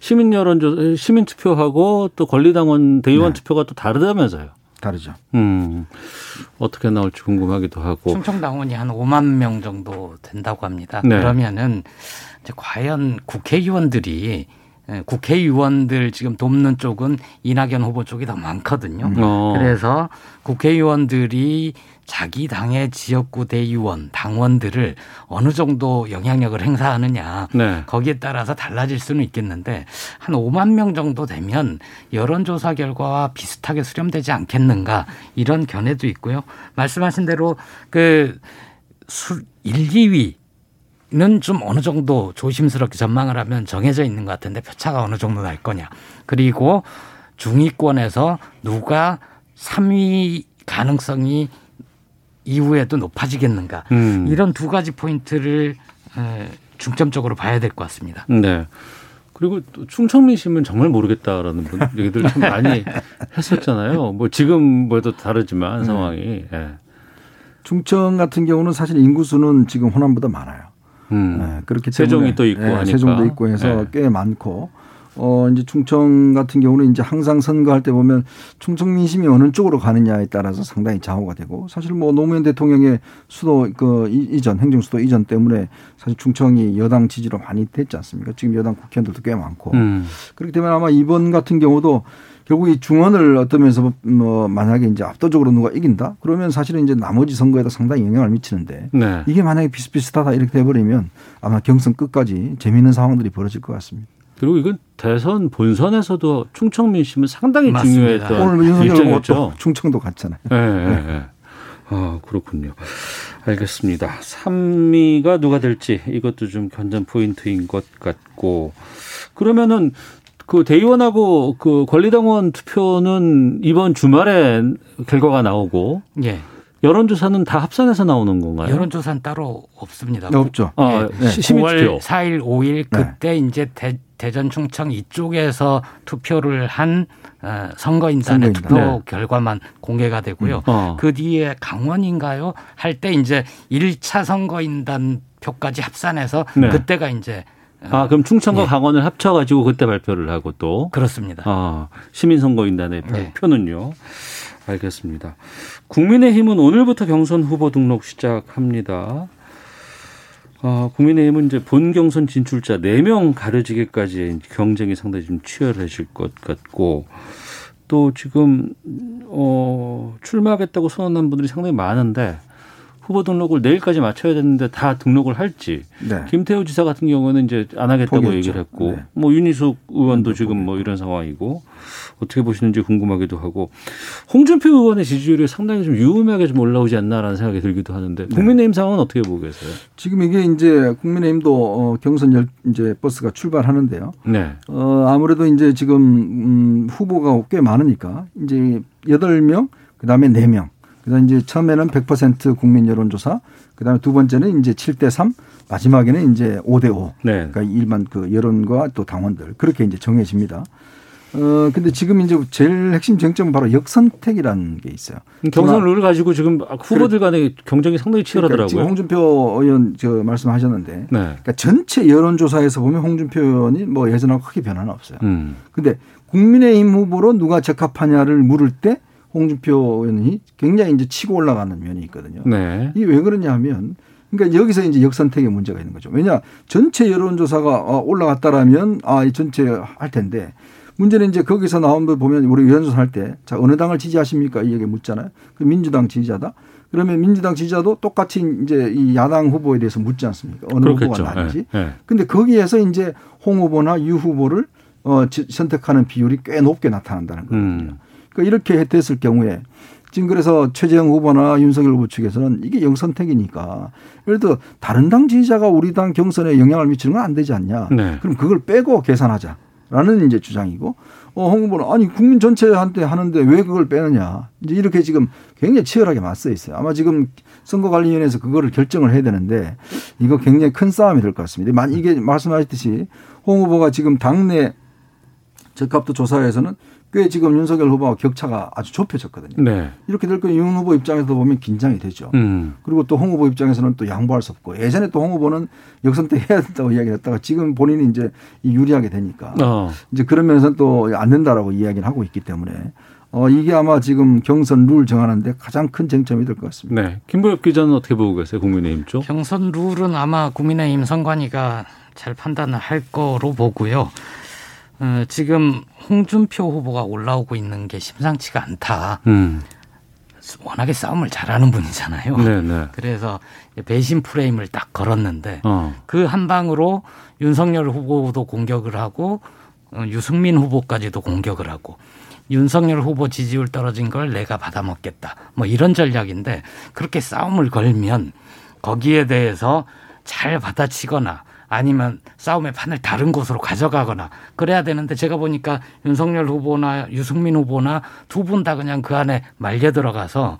시민 여론조 시민 투표하고 또 권리당원 대의원 네. 투표가 또 다르다면서요. 다르죠. 음. 어떻게 나올지 궁금하기도 하고. 충청당원이 한 5만 명 정도 된다고 합니다. 네. 그러면은 이제 과연 국회의원들이 예, 국회의원들 지금 돕는 쪽은 이낙연 후보 쪽이 더 많거든요. 어. 그래서 국회의원들이 자기 당의 지역구 대의원, 당원들을 어느 정도 영향력을 행사하느냐. 네. 거기에 따라서 달라질 수는 있겠는데 한 5만 명 정도 되면 여론조사 결과와 비슷하게 수렴되지 않겠는가 이런 견해도 있고요. 말씀하신 대로 그 수, 1, 2위 는 좀 어느 정도 조심스럽게 전망을 하면 정해져 있는 것 같은데 표차가 어느 정도 날 거냐. 그리고 중위권에서 누가 3위 가능성이 이후에도 높아지겠는가. 음. 이런 두 가지 포인트를 에, 중점적으로 봐야 될 것 같습니다. 네. 그리고 또 충청민심은 정말 모르겠다라는 분 얘기들 참 많이 했었잖아요. 뭐 지금 뭐도 다르지만 상황이. 예. 충청 같은 경우는 사실 인구수는 지금 호남보다 많아요. 음. 네, 그렇기 세종이 때문에 또 있고 네, 하니까. 세종도 있고 해서 네. 꽤 많고 어 이제 충청 같은 경우는 이제 항상 선거할 때 보면 충청 민심이 어느 쪽으로 가느냐에 따라서 상당히 좌우가 되고 사실 뭐 노무현 대통령의 수도 그 이- 이전 행정 수도 이전 때문에 사실 충청이 여당 지지로 많이 됐지 않습니까? 지금 여당 국회의원들도 꽤 많고 음. 그렇기 때문에 아마 이번 같은 경우도 결국 이 중원을 어떤 면에서 뭐 만약에 이제 압도적으로 누가 이긴다 그러면 사실은 이제 나머지 선거에도 상당히 영향을 미치는데 네. 이게 만약에 비슷비슷하다 이렇게 돼버리면 아마 경선 끝까지 재미있는 상황들이 벌어질 것 같습니다. 그리고 이건 대선 본선에서도 충청 민심은 상당히 맞습니다. 중요했던 오늘 윤석열 후보 충청도 갔잖아요. 예, 예, 예. 아, 그렇군요. 알겠습니다. 3위가 누가 될지 이것도 좀 견전 포인트인 것 같고 그러면은 그 대의원하고 그 권리당원 투표는 이번 주말에 결과가 나오고 예. 여론조사는 다 합산해서 나오는 건가요? 여론조사는 따로 없습니다. 네, 없죠. 아, 네. 시- 시민투표. 9월 4일, 5일 그때 이제 대, 대전 충청 이쪽에서 투표를 한 어, 선거인단의 선거인단. 투표 네. 결과만 공개가 되고요. 어. 그 뒤에 강원인가요? 할 때 이제 1차 선거인단 표까지 합산해서 네. 그때가 이제 어, 아, 그럼 충청과 예. 강원을 합쳐가지고 그때 발표를 하고 또 그렇습니다. 아, 시민선거인단의 네. 표는요. 알겠습니다. 국민의힘은 오늘부터 경선 후보 등록 시작합니다. 어, 국민의힘은 이제 본 경선 진출자 4명 가려지기까지 경쟁이 상당히 좀 치열해질 것 같고 또 지금 어, 출마하겠다고 선언한 분들이 상당히 많은데 후보 등록을 내일까지 마쳐야 되는데 다 등록을 할지 네. 김태우 지사 같은 경우는 이제 안 하겠다고 포기했죠. 얘기를 했고 네. 뭐 윤희숙 의원도 지금 뭐 이런 상황이고 어떻게 보시는지 궁금하기도 하고 홍준표 의원의 지지율이 상당히 좀 유음하게 좀 올라오지 않나라는 생각이 들기도 하는데 네. 국민의힘 상황은 어떻게 보고 계세요? 지금 이게 이제 국민의힘도 어, 경선 열 이제 버스가 출발하는데요. 네. 어, 아무래도 이제 지금 음, 후보가 꽤 많으니까 이제 여덟 명 그다음에 네명 그다음 이제 처음에는 100% 국민 여론조사, 그다음에 두 번째는 이제 7대 3, 마지막에는 이제 5대 5. 네. 그러니까 일반 그 여론과 또 당원들 그렇게 이제 정해집니다. 어 근데 지금 이제 제일 핵심 쟁점은 바로 역선택이라는 게 있어요. 경선 룰을 가지고 지금 후보들 간의 경쟁이 상당히 치열하더라고요. 그러니까 지금 홍준표 의원 저 말씀하셨는데, 네. 그러니까 전체 여론조사에서 보면 홍준표 의원이 뭐 예전하고 크게 변화는 없어요. 음. 근데 국민의힘 후보로 누가 적합하냐를 물을 때 홍준표 의원이 굉장히 이제 치고 올라가는 면이 있거든요. 네. 이게 왜 그러냐 하면 그러니까 여기서 이제 역선택의 문제가 있는 거죠. 왜냐 전체 여론조사가 어, 올라갔다라면 아, 이 전체 할 텐데 문제는 이제 거기서 나온 거 보면 우리 여론조사 할 때 자, 어느 당을 지지하십니까? 이 얘기 묻잖아요. 그 민주당 지지자다. 그러면 민주당 지지자도 똑같이 이제 이 야당 후보에 대해서 묻지 않습니까? 어느 그렇겠죠. 후보가 나은지. 예, 예. 근데 거기에서 이제 홍 후보나 유 후보를 어, 지- 선택하는 비율이 꽤 높게 나타난다는 거거든요. 음. 그러니까 이렇게 됐을 경우에 지금 그래서 최재형 후보나 윤석열 후보 측에서는 이게 영선택이니까 예를 들어 다른 당 지지자가 우리 당 경선에 영향을 미치는 건 안 되지 않냐. 네. 그럼 그걸 빼고 계산하자라는 이제 주장이고 어, 홍 후보는 아니 국민 전체한테 하는데 왜 그걸 빼느냐. 이제 이렇게 지금 굉장히 치열하게 맞서 있어요. 아마 지금 선거관리위원회에서 그거를 결정을 해야 되는데 이거 굉장히 큰 싸움이 될 것 같습니다. 만 이게 말씀하셨듯이 홍 후보가 지금 당내 적합도 조사에서는 꽤 지금 윤석열 후보와 격차가 아주 좁혀졌거든요. 네. 이렇게 될 거면 윤 후보 입장에서 보면 긴장이 되죠. 음. 그리고 또 홍 후보 입장에서는 또 양보할 수 없고 예전에 또 홍 후보는 역선택 해야 된다고 이야기를 했다가 지금 본인이 이제 이 유리하게 되니까 어. 이제 그런 면에서는 또 안 된다라고 이야기를 하고 있기 때문에 어 이게 아마 지금 경선 룰 정하는데 가장 큰 쟁점이 될 것 같습니다. 네. 김보엽 기자는 어떻게 보고 계세요? 국민의힘 쪽? 경선 룰은 아마 국민의힘 선관위가 잘 판단을 할 거로 보고요. 어, 지금 홍준표 후보가 올라오고 있는 게 심상치가 않다. 음. 워낙에 싸움을 잘하는 분이잖아요. 네, 네. 그래서 배신 프레임을 딱 걸었는데 어. 그한 방으로 윤석열 후보도 공격을 하고 어, 유승민 후보까지도 공격을 하고 윤석열 후보 지지율 떨어진 걸 내가 받아먹겠다. 뭐 이런 전략인데 그렇게 싸움을 걸면 거기에 대해서 잘 받아치거나 아니면 싸움의 판을 다른 곳으로 가져가거나 그래야 되는데 제가 보니까 윤석열 후보나 유승민 후보나 두 분 다 그냥 그 안에 말려 들어가서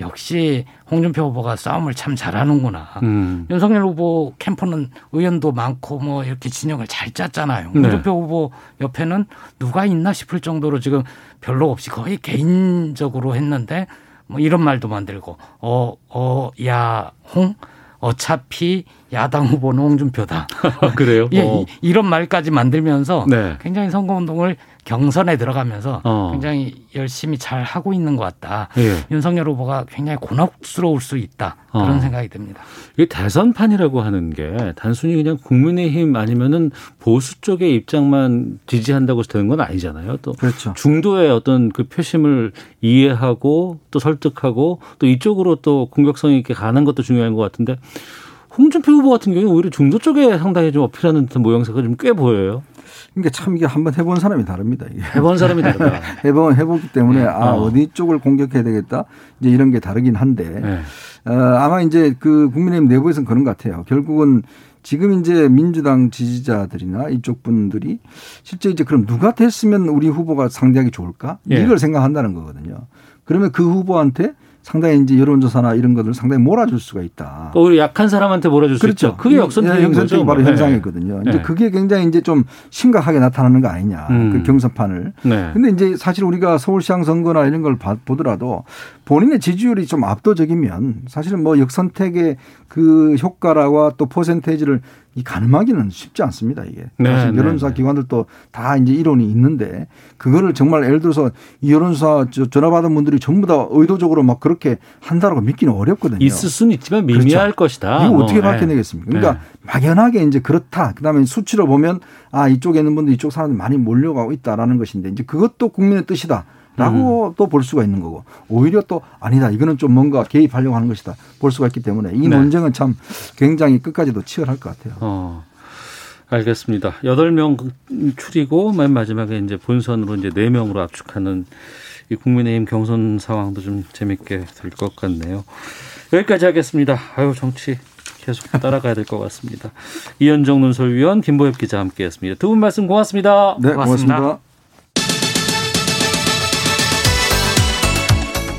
역시 홍준표 후보가 싸움을 참 잘하는구나. 음. 윤석열 후보 캠프는 의원도 많고 뭐 이렇게 진영을 잘 짰잖아요. 네. 홍준표 후보 옆에는 누가 있나 싶을 정도로 지금 별로 없이 거의 개인적으로 했는데 뭐 이런 말도 만들고 어, 어, 야, 홍? 어차피 야당 후보는 홍준표다. 그래요? 예, 어. 이- 이런 말까지 만들면서 네. 굉장히 선거운동을 경선에 들어가면서 어. 굉장히 열심히 잘 하고 있는 것 같다. 예. 윤석열 후보가 굉장히 곤혹스러울 수 있다. 그런 어. 생각이 듭니다. 이게 대선판이라고 하는 게 단순히 그냥 국민의힘 아니면은 보수 쪽의 입장만 지지한다고 해서 되는 건 아니잖아요. 또 그렇죠. 중도의 어떤 그 표심을 이해하고 또 설득하고 또 이쪽으로 또 공격성 있게 가는 것도 중요한 것 같은데 홍준표 후보 같은 경우는 오히려 중도 쪽에 상당히 좀 어필하는 듯한 모양새가 좀 꽤 보여요. 그러니까 참 이게 한번 해본 사람이 다릅니다. 이게. 해본 사람이 다르다. 해본 해보기 때문에 아 어. 어디 쪽을 공격해야 되겠다 이제 이런 게 다르긴 한데 네. 어, 아마 이제 그 국민의힘 내부에서는 그런 것 같아요. 결국은 지금 이제 민주당 지지자들이나 이쪽 분들이 실제 이제 그럼 누가 됐으면 우리 후보가 상대하기 좋을까? 예. 이걸 생각한다는 거거든요. 그러면 그 후보한테 상당히 이제 여론조사나 이런 것들을 상당히 몰아줄 수가 있다. 오히려 약한 사람한테 몰아줄 수 있죠. 그게 역선택인 예, 역선택이 거죠. 바로 뭐. 현상이거든요. 네. 이제 그게 굉장히 이제 좀 심각하게 나타나는 거 아니냐. 음. 그 경선판을. 네. 근데 이제 사실 우리가 서울시장 선거나 이런 걸 봐- 보더라도 본인의 지지율이 좀 압도적이면 사실은 뭐 역선택의 그 효과라와 또 퍼센테이지를 이 가늠하기는 쉽지 않습니다 이게 네, 사실 네, 여론조사 네. 기관들도 다 이제 이론이 있는데 그거를 정말 예를 들어서 이 여론조사 저- 전화 받은 분들이 전부 다 의도적으로 막 그렇게 한다라고 믿기는 어렵거든요. 있을 수는 있지만 미미할 그렇죠. 것이다. 이거 뭐. 어떻게 네. 밝혀내겠습니까? 그러니까 네. 막연하게 이제 그렇다. 그다음에 수치로 보면 아 이쪽에 있는 분들 이쪽 사람들 많이 몰려가고 있다라는 것인데 이제 그것도 국민의 뜻이다. 라고 음. 또볼 수가 있는 거고 오히려 또 아니다 이거는 좀 뭔가 개입하려고 하는 것이다 볼 수가 있기 때문에 이 네. 논쟁은 참 굉장히 끝까지도 치열할 것 같아요. 어. 알겠습니다. 여덟 명 추리고 맨 마지막에 이제 본선으로 이제 네 명으로 압축하는 이 국민의힘 경선 상황도 좀 재밌게 될 것 같네요. 여기까지 하겠습니다. 아유 정치 계속 따라가야 될 것 같습니다. 이현정 논설위원 김보엽 기자 함께했습니다. 두 분 말씀 고맙습니다. 네, 고맙습니다. 고맙습니다.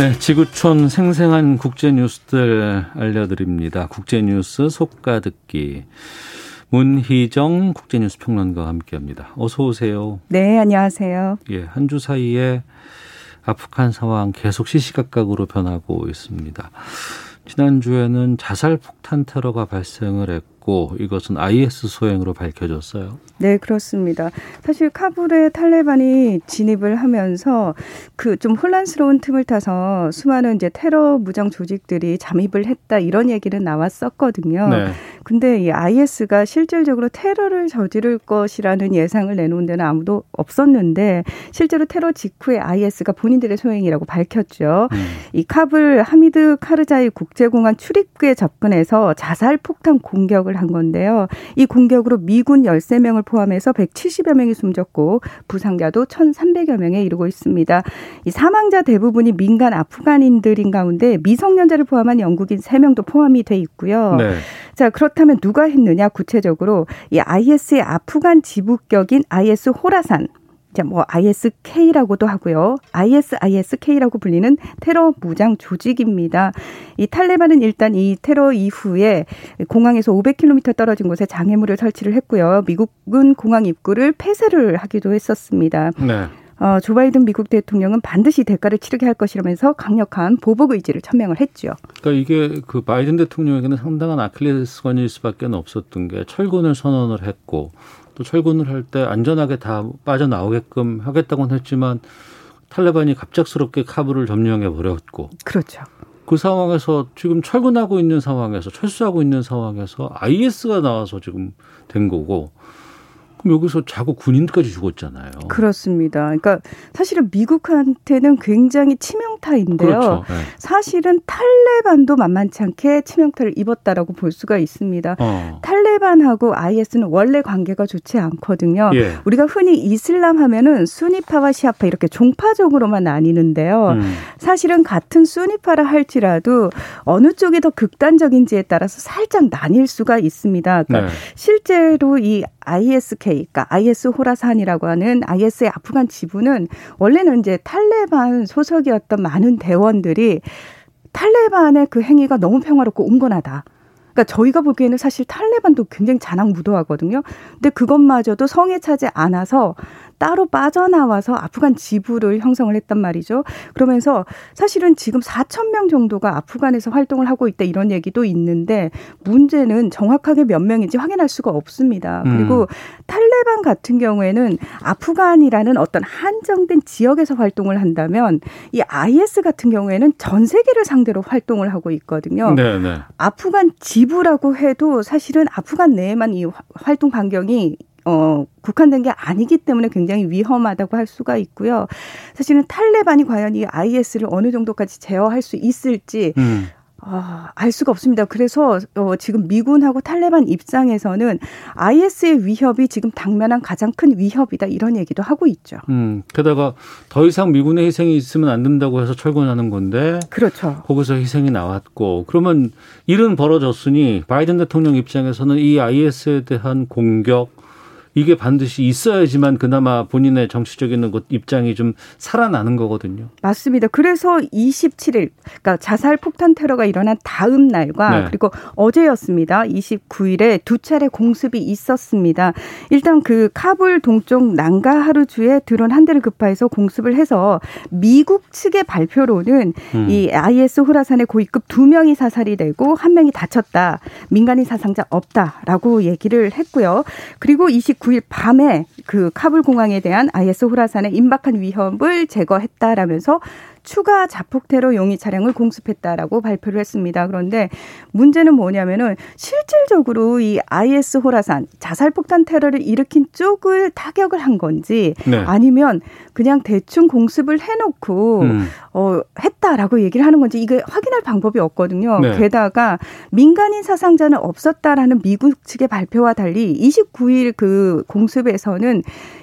네, 지구촌 생생한 국제 뉴스들 알려드립니다. 국제 뉴스 속가 듣기. 문희정 국제뉴스 평론가와 함께합니다. 어서 오세요. 네, 안녕하세요. 예, 한 주 사이에 아프간 상황 계속 시시각각으로 변하고 있습니다. 지난주에는 자살 폭탄 테러가 발생을 했고 이것은 IS 소행으로 밝혀졌어요. 네, 그렇습니다. 사실 카불에 탈레반이 진입을 하면서 그 좀 혼란스러운 틈을 타서 수많은 이제 테러 무장 조직들이 잠입을 했다 이런 얘기는 나왔었거든요. 네. 근데 이 IS가 실질적으로 테러를 저지를 것이라는 예상을 내놓은 데는 아무도 없었는데 실제로 테러 직후에 IS가 본인들의 소행이라고 밝혔죠. 음. 이 카불 하미드 카르자이 국제공항 출입구에 접근해서 자살 폭탄 공격을 한 건데요. 이 공격으로 미군 13명을 포함해서 170여 명이 숨졌고 부상자도 1,300여 명에 이르고 있습니다. 이 사망자 대부분이 민간 아프간인들인 가운데 미성년자를 포함한 영국인 3명도 포함이 돼 있고요. 네. 자, 그렇다면 누가 했느냐 구체적으로 이 IS의 아프간 지부격인 IS 호라산 자, 뭐 ISK라고도 하고요. ISISK라고 불리는 테러 무장 조직입니다. 이 탈레반은 일단 이 테러 이후에 공항에서 500km 떨어진 곳에 장애물을 설치를 했고요. 미국은 공항 입구를 폐쇄를 하기도 했었습니다. 네. 어, 조 바이든 미국 대통령은 반드시 대가를 치르게 할 것이라면서 강력한 보복 의지를 천명을 했죠. 그러니까 이게 그 바이든 대통령에게는 상당한 아킬레스건일 수밖에 없었던 게 철군을 선언을 했고 또 철군을 할 때 안전하게 다 빠져나오게끔 하겠다고는 했지만 탈레반이 갑작스럽게 카불을 점령해 버렸고. 그렇죠. 그 상황에서 지금 철군하고 있는 상황에서 철수하고 있는 상황에서 IS가 나와서 지금 된 거고 그럼 여기서 자국 군인까지 죽었잖아요. 그렇습니다. 그러니까 사실은 미국한테는 굉장히 치명타인데요. 그렇죠. 네. 사실은 탈레반도 만만치 않게 치명타를 입었다라고 볼 수가 있습니다. 어. 탈레반하고 IS는 원래 관계가 좋지 않거든요. 예. 우리가 흔히 이슬람 하면은 수니파와 시아파 이렇게 종파적으로만 나뉘는데요. 음. 사실은 같은 수니파라 할지라도 어느 쪽이 더 극단적인지에 따라서 살짝 나뉠 수가 있습니다. 그러니까 네. 실제로 이 ISK, 그러니까 IS 호라산이라고 하는 IS의 아프간 지부는 원래는 이제 탈레반 소속이었던 많은 대원들이 탈레반의 그 행위가 너무 평화롭고 온건하다. 그러니까 저희가 보기에는 사실 탈레반도 굉장히 잔악무도하거든요. 근데 그것마저도 성에 차지 않아서 따로 빠져나와서 아프간 지부를 형성을 했단 말이죠. 그러면서 사실은 지금 4천 명 정도가 아프간에서 활동을 하고 있다 이런 얘기도 있는데 문제는 정확하게 몇 명인지 확인할 수가 없습니다. 음. 그리고 탈레반 같은 경우에는 아프간이라는 어떤 한정된 지역에서 활동을 한다면 이 IS 같은 경우에는 전 세계를 상대로 활동을 하고 있거든요. 네네. 네. 아프간 지부라고 해도 사실은 아프간 내에만 이 활동 반경이 어, 국한된 게 아니기 때문에 굉장히 위험하다고 할 수가 있고요. 사실은 탈레반이 과연 이 IS를 어느 정도까지 제어할 수 있을지 음. 아, 알 수가 없습니다. 그래서 어, 지금 미군하고 탈레반 입장에서는 IS의 위협이 지금 당면한 가장 큰 위협이다 이런 얘기도 하고 있죠. 음, 게다가 더 이상 미군의 희생이 있으면 안 된다고 해서 철군하는 건데, 그렇죠. 거기서 희생이 나왔고, 그러면 일은 벌어졌으니 바이든 대통령 입장에서는 이 IS에 대한 공격 이게 반드시 있어야지만 그나마 본인의 정치적인 입장이 좀 살아나는 거거든요. 맞습니다. 그래서 27일, 그러니까 자살 폭탄 테러가 일어난 다음 날과 네. 그리고 어제였습니다. 29일에 두 차례 공습이 있었습니다. 일단 그 카불 동쪽 난가하루주에 드론 한 대를 급파해서 공습을 해서 미국 측의 발표로는 음. 이 IS 호라산의 고위급 두 명이 사살이 되고 한 명이 다쳤다. 민간인 사상자 없다라고 얘기를 했고요. 그리고 29 9일 밤에 그 카불 공항에 대한 IS 호라산의 임박한 위협을 제거했다라면서 추가 자폭 테러 용의 차량을 공습했다라고 발표를 했습니다. 그런데 문제는 뭐냐면은 실질적으로 이 IS 호라산 자살 폭탄 테러를 일으킨 쪽을 타격을 한 건지 네. 아니면 그냥 대충 공습을 해놓고 음. 어 했다라고 얘기를 하는 건지 이게 확인할 방법이 없거든요. 네. 게다가 민간인 사상자는 없었다라는 미국 측의 발표와 달리 29일 그 공습에서는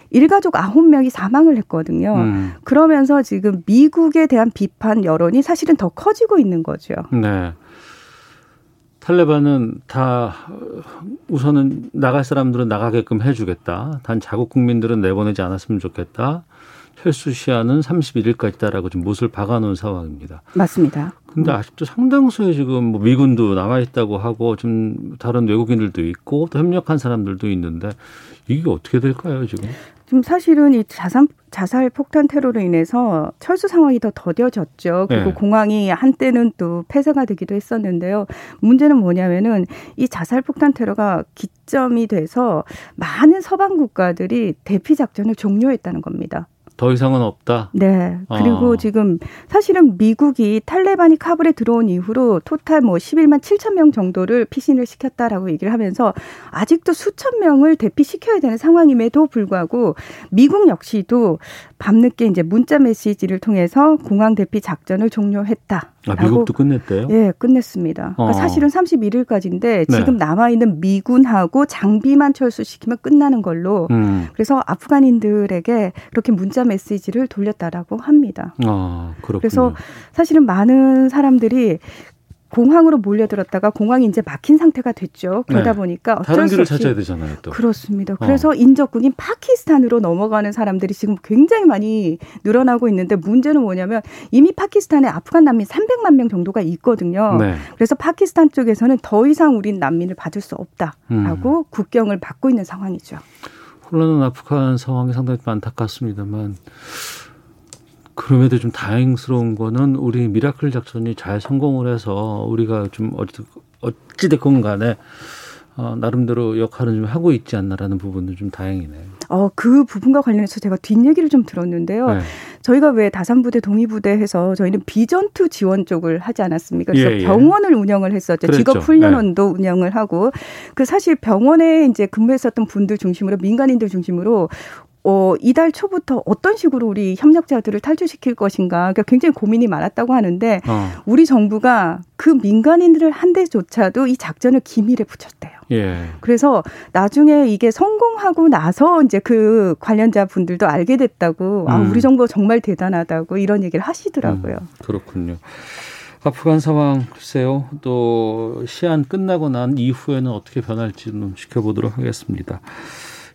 일가족 아홉 명이 사망을 했거든요. 음. 그러면서 지금 미국에 대한 비판 여론이 사실은 더 커지고 있는 거죠. 네. 탈레반은 다 우선은 나갈 사람들은 나가게끔 해주겠다. 단 자국 국민들은 내보내지 않았으면 좋겠다. 혈수 시한은 31일까지다라고 지금 못을 박아놓은 상황입니다. 맞습니다. 근데 아직도 상당수의 지금 뭐 미군도 남아 있다고 하고 좀 다른 외국인들도 있고 또 협력한 사람들도 있는데 이게 어떻게 될까요 지금? 지금 사실은 이 자산 자살 폭탄 테러로 인해서 철수 상황이 더 더뎌졌죠. 그리고 네. 공항이 한때는 또 폐쇄가 되기도 했었는데요. 문제는 뭐냐면은 이 자살 폭탄 테러가 기점이 돼서 많은 서방 국가들이 대피 작전을 종료했다는 겁니다. 더 이상은 없다. 네. 그리고 어. 지금 사실은 미국이 탈레반이 카불에 들어온 이후로 토탈 뭐 11만 7천 명 정도를 피신을 시켰다라고 얘기를 하면서 아직도 수천 명을 대피시켜야 되는 상황임에도 불구하고 미국 역시도 밤늦게 이제 문자 메시지를 통해서 공항 대피 작전을 종료했다. 아, 미국도 끝냈대요? 예, 끝냈습니다. 그러니까 어. 사실은 31일까지인데 지금 네. 남아 있는 미군하고 장비만 철수시키면 끝나는 걸로. 음. 그래서 아프간인들에게 그렇게 문자 메시지를 돌렸다라고 합니다. 아, 그렇군요. 그래서 사실은 많은 사람들이 공항으로 몰려들었다가 공항이 이제 막힌 상태가 됐죠. 그러다 네. 보니까 어쩔 다른 길을 찾아야 되잖아요. 또 그렇습니다. 어. 그래서 어. 인접국인 파키스탄으로 넘어가는 사람들이 지금 굉장히 많이 늘어나고 있는데 문제는 뭐냐면 이미 파키스탄에 아프간 난민 300만 명 정도가 있거든요. 네. 그래서 파키스탄 쪽에서는 더 이상 우린 난민을 받을 수 없다라고 음. 국경을 막고 있는 상황이죠. 혼란한 아프간 상황이 상당히 안타깝습니다만 그럼에도 좀 다행스러운 거는 우리 미라클 작전이 잘 성공을 해서 우리가 좀 어찌, 어찌됐건 간에 어, 나름대로 역할은 좀 하고 있지 않나라는 부분도 좀 다행이네요. 어, 그 부분과 관련해서 제가 뒷얘기를 좀 들었는데요. 네. 저희가 왜 다산부대 동의부대 해서 저희는 비전투 지원 쪽을 하지 않았습니까? 그래서 예, 예. 병원을 운영을 했었죠. 그랬죠. 직업훈련원도 네. 운영을 하고 그 사실 병원에 이제 근무했었던 분들 중심으로 민간인들 중심으로 어, 이달 초부터 어떤 식으로 우리 협력자들을 탈출시킬 것인가 그러니까 굉장히 고민이 많았다고 하는데 어. 우리 정부가 그 민간인들을 한 대조차도 이 작전을 기밀에 붙였대요. 예. 그래서 나중에 이게 성공하고 나서 이제 그 관련자 분들도 알게 됐다고 아, 음. 아 우리 정부 정말 대단하다고 이런 얘기를 하시더라고요. 음, 그렇군요. 아프간 상황 글쎄요. 또 시한 끝나고 난 이후에는 어떻게 변할지 좀 지켜보도록 하겠습니다.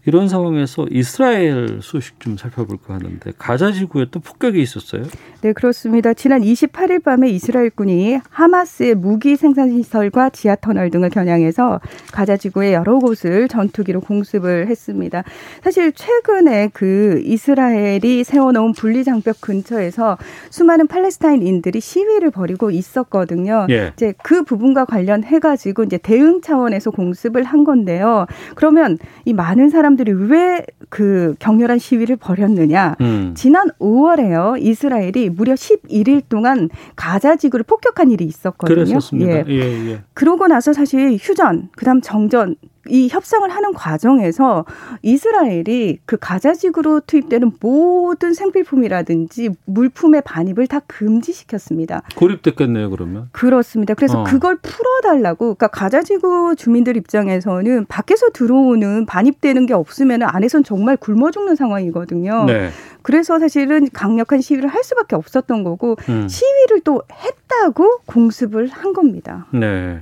이런 상황에서 이스라엘 소식 좀 살펴볼까 하는데 가자 지구에 또 폭격이 있었어요? 네, 그렇습니다. 지난 28일 밤에 이스라엘군이 하마스의 무기 생산 시설과 지하 터널 등을 겨냥해서 가자 지구의 여러 곳을 전투기로 공습을 했습니다. 사실 최근에 그 이스라엘이 세워놓은 분리 장벽 근처에서 수많은 팔레스타인인들이 시위를 벌이고 있었거든요. 예. 이제 그 부분과 관련해 가지고 이제 대응 차원에서 공습을 한 건데요. 그러면 이 많은 사람 사람들이 왜 그 격렬한 시위를 벌였느냐. 음. 지난 5월에요. 이스라엘이 무려 11일 동안 가자 지구를 폭격한 일이 있었거든요. 그랬었습니다. 예. 예, 예. 그러고 나서 사실 휴전, 그다음 정전 이 협상을 하는 과정에서 이스라엘이 그 가자지구로 투입되는 모든 생필품이라든지 물품의 반입을 다 금지시켰습니다. 고립됐겠네요, 그러면. 그렇습니다. 그래서 어. 그걸 풀어달라고, 그러니까 가자지구 주민들 입장에서는 밖에서 들어오는 반입되는 게 없으면 안에선 정말 굶어 죽는 상황이거든요. 네. 그래서 사실은 강력한 시위를 할 수밖에 없었던 거고 음. 시위를 또 했다고 공습을 한 겁니다. 네.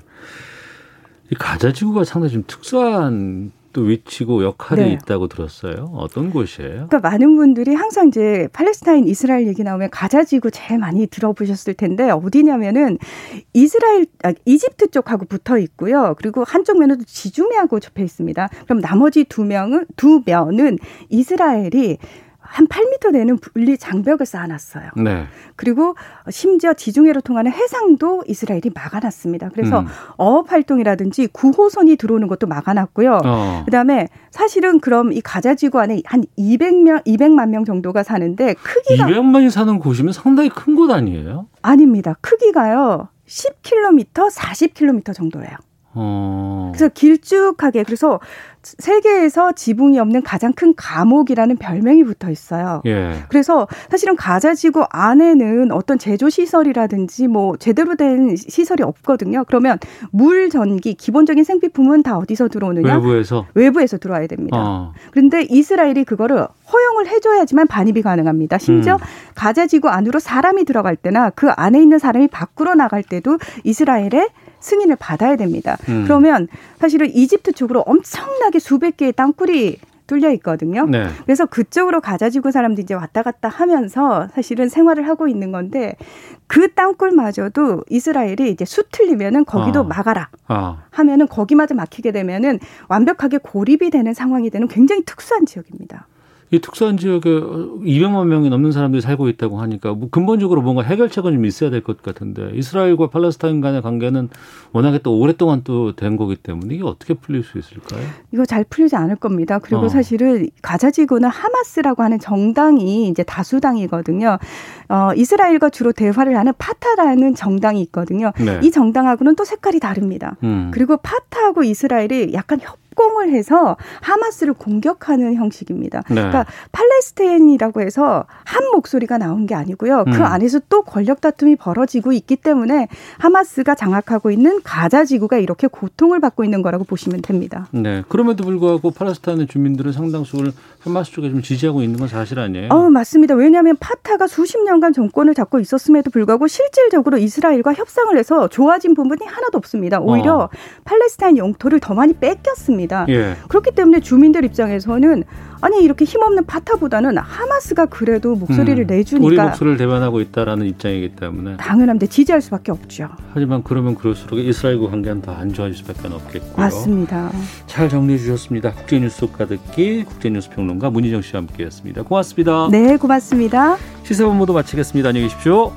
이 가자 지구가 상당히 좀 특수한 또 위치고 역할이 네. 있다고 들었어요. 어떤 곳이에요? 그러니까 많은 분들이 항상 이제 팔레스타인 이스라엘 얘기 나오면 가자 지구 제일 많이 들어보셨을 텐데 어디냐면은 이스라엘 아, 이집트 쪽하고 붙어 있고요. 그리고 한쪽 면은 지중해하고 접해 있습니다. 그럼 나머지 두 명은 두 면은 이스라엘이 한 8미터 되는 분리 장벽을 쌓아놨어요. 네. 그리고 심지어 지중해로 통하는 해상도 이스라엘이 막아놨습니다. 그래서 음. 어업 활동이라든지 구호선이 들어오는 것도 막아놨고요. 어. 그다음에 사실은 그럼 이 가자 지구 안에 한 200명, 200만 명 정도가 사는데 크기가 200만이 사는 곳이면 상당히 큰 곳 아니에요? 아닙니다. 크기가요. 10km, 40km 정도예요. 어. 그래서 길쭉하게 그래서 세계에서 지붕이 없는 가장 큰 감옥이라는 별명이 붙어 있어요. 예. 그래서 사실은 가자지구 안에는 어떤 제조 시설이라든지 뭐 제대로 된 시설이 없거든요. 그러면 물, 전기, 기본적인 생필품은 다 어디서 들어오느냐? 외부에서 외부에서 들어와야 됩니다. 어. 그런데 이스라엘이 그거를 허용을 해줘야지만 반입이 가능합니다. 심지어 음. 가자지구 안으로 사람이 들어갈 때나 그 안에 있는 사람이 밖으로 나갈 때도 이스라엘의 승인을 받아야 됩니다. 음. 그러면 사실은 이집트 쪽으로 엄청나게 수백 개의 땅굴이 뚫려 있거든요. 네. 그래서 그쪽으로 가자지구 사람들이 이제 왔다 갔다 하면서 사실은 생활을 하고 있는 건데 그 땅굴마저도 이스라엘이 이제 수 틀리면은 거기도 어. 막아라 어. 하면은 거기마저 막히게 되면은 완벽하게 고립이 되는 상황이 되는 굉장히 특수한 지역입니다. 이 특수한 지역에 200만 명이 넘는 사람들이 살고 있다고 하니까 뭐 근본적으로 뭔가 해결책은 좀 있어야 될 것 같은데 이스라엘과 팔레스타인 간의 관계는 워낙에 또 오랫동안 또 된 거기 때문에 이게 어떻게 풀릴 수 있을까요? 이거 잘 풀리지 않을 겁니다. 그리고 어. 사실은 가자지구는 하마스라고 하는 정당이 이제 다수당이거든요. 어, 이스라엘과 주로 대화를 하는 파타라는 정당이 있거든요. 네. 이 정당하고는 또 색깔이 다릅니다. 음. 그리고 파타하고 이스라엘이 약간 협 협공을 해서 하마스를 공격하는 형식입니다. 네. 그러니까 팔레스타인이라고 해서 한 목소리가 나온 게 아니고요. 그 음. 안에서 또 권력 다툼이 벌어지고 있기 때문에 하마스가 장악하고 있는 가자 지구가 이렇게 고통을 받고 있는 거라고 보시면 됩니다. 네. 그럼에도 불구하고 팔레스타인의 주민들은 상당수를 하마스 쪽에 좀 지지하고 있는 건 사실 아니에요? 어, 맞습니다. 왜냐하면 파타가 수십 년간 정권을 잡고 있었음에도 불구하고 실질적으로 이스라엘과 협상을 해서 좋아진 부분이 하나도 없습니다. 오히려 어. 팔레스타인 영토를 더 많이 뺏겼습니다. 겁니다. 예. 그렇기 때문에 주민들 입장에서는 아니 이렇게 힘없는 파타보다는 하마스가 그래도 목소리를 음, 내주니까 우리 목소리를 대변하고 있다라는 입장이기 때문에 당연한데 지지할 수밖에 없죠. 하지만 그러면 그럴수록 이스라엘과 관계는 더 안 좋아질 수밖에 없겠고요. 맞습니다. 잘 정리해 주셨습니다. 국제뉴스 가득기 국제뉴스 평론가 문희정 씨와 함께했습니다. 고맙습니다. 네, 고맙습니다. 시사본부도 마치겠습니다. 안녕히 계십시오.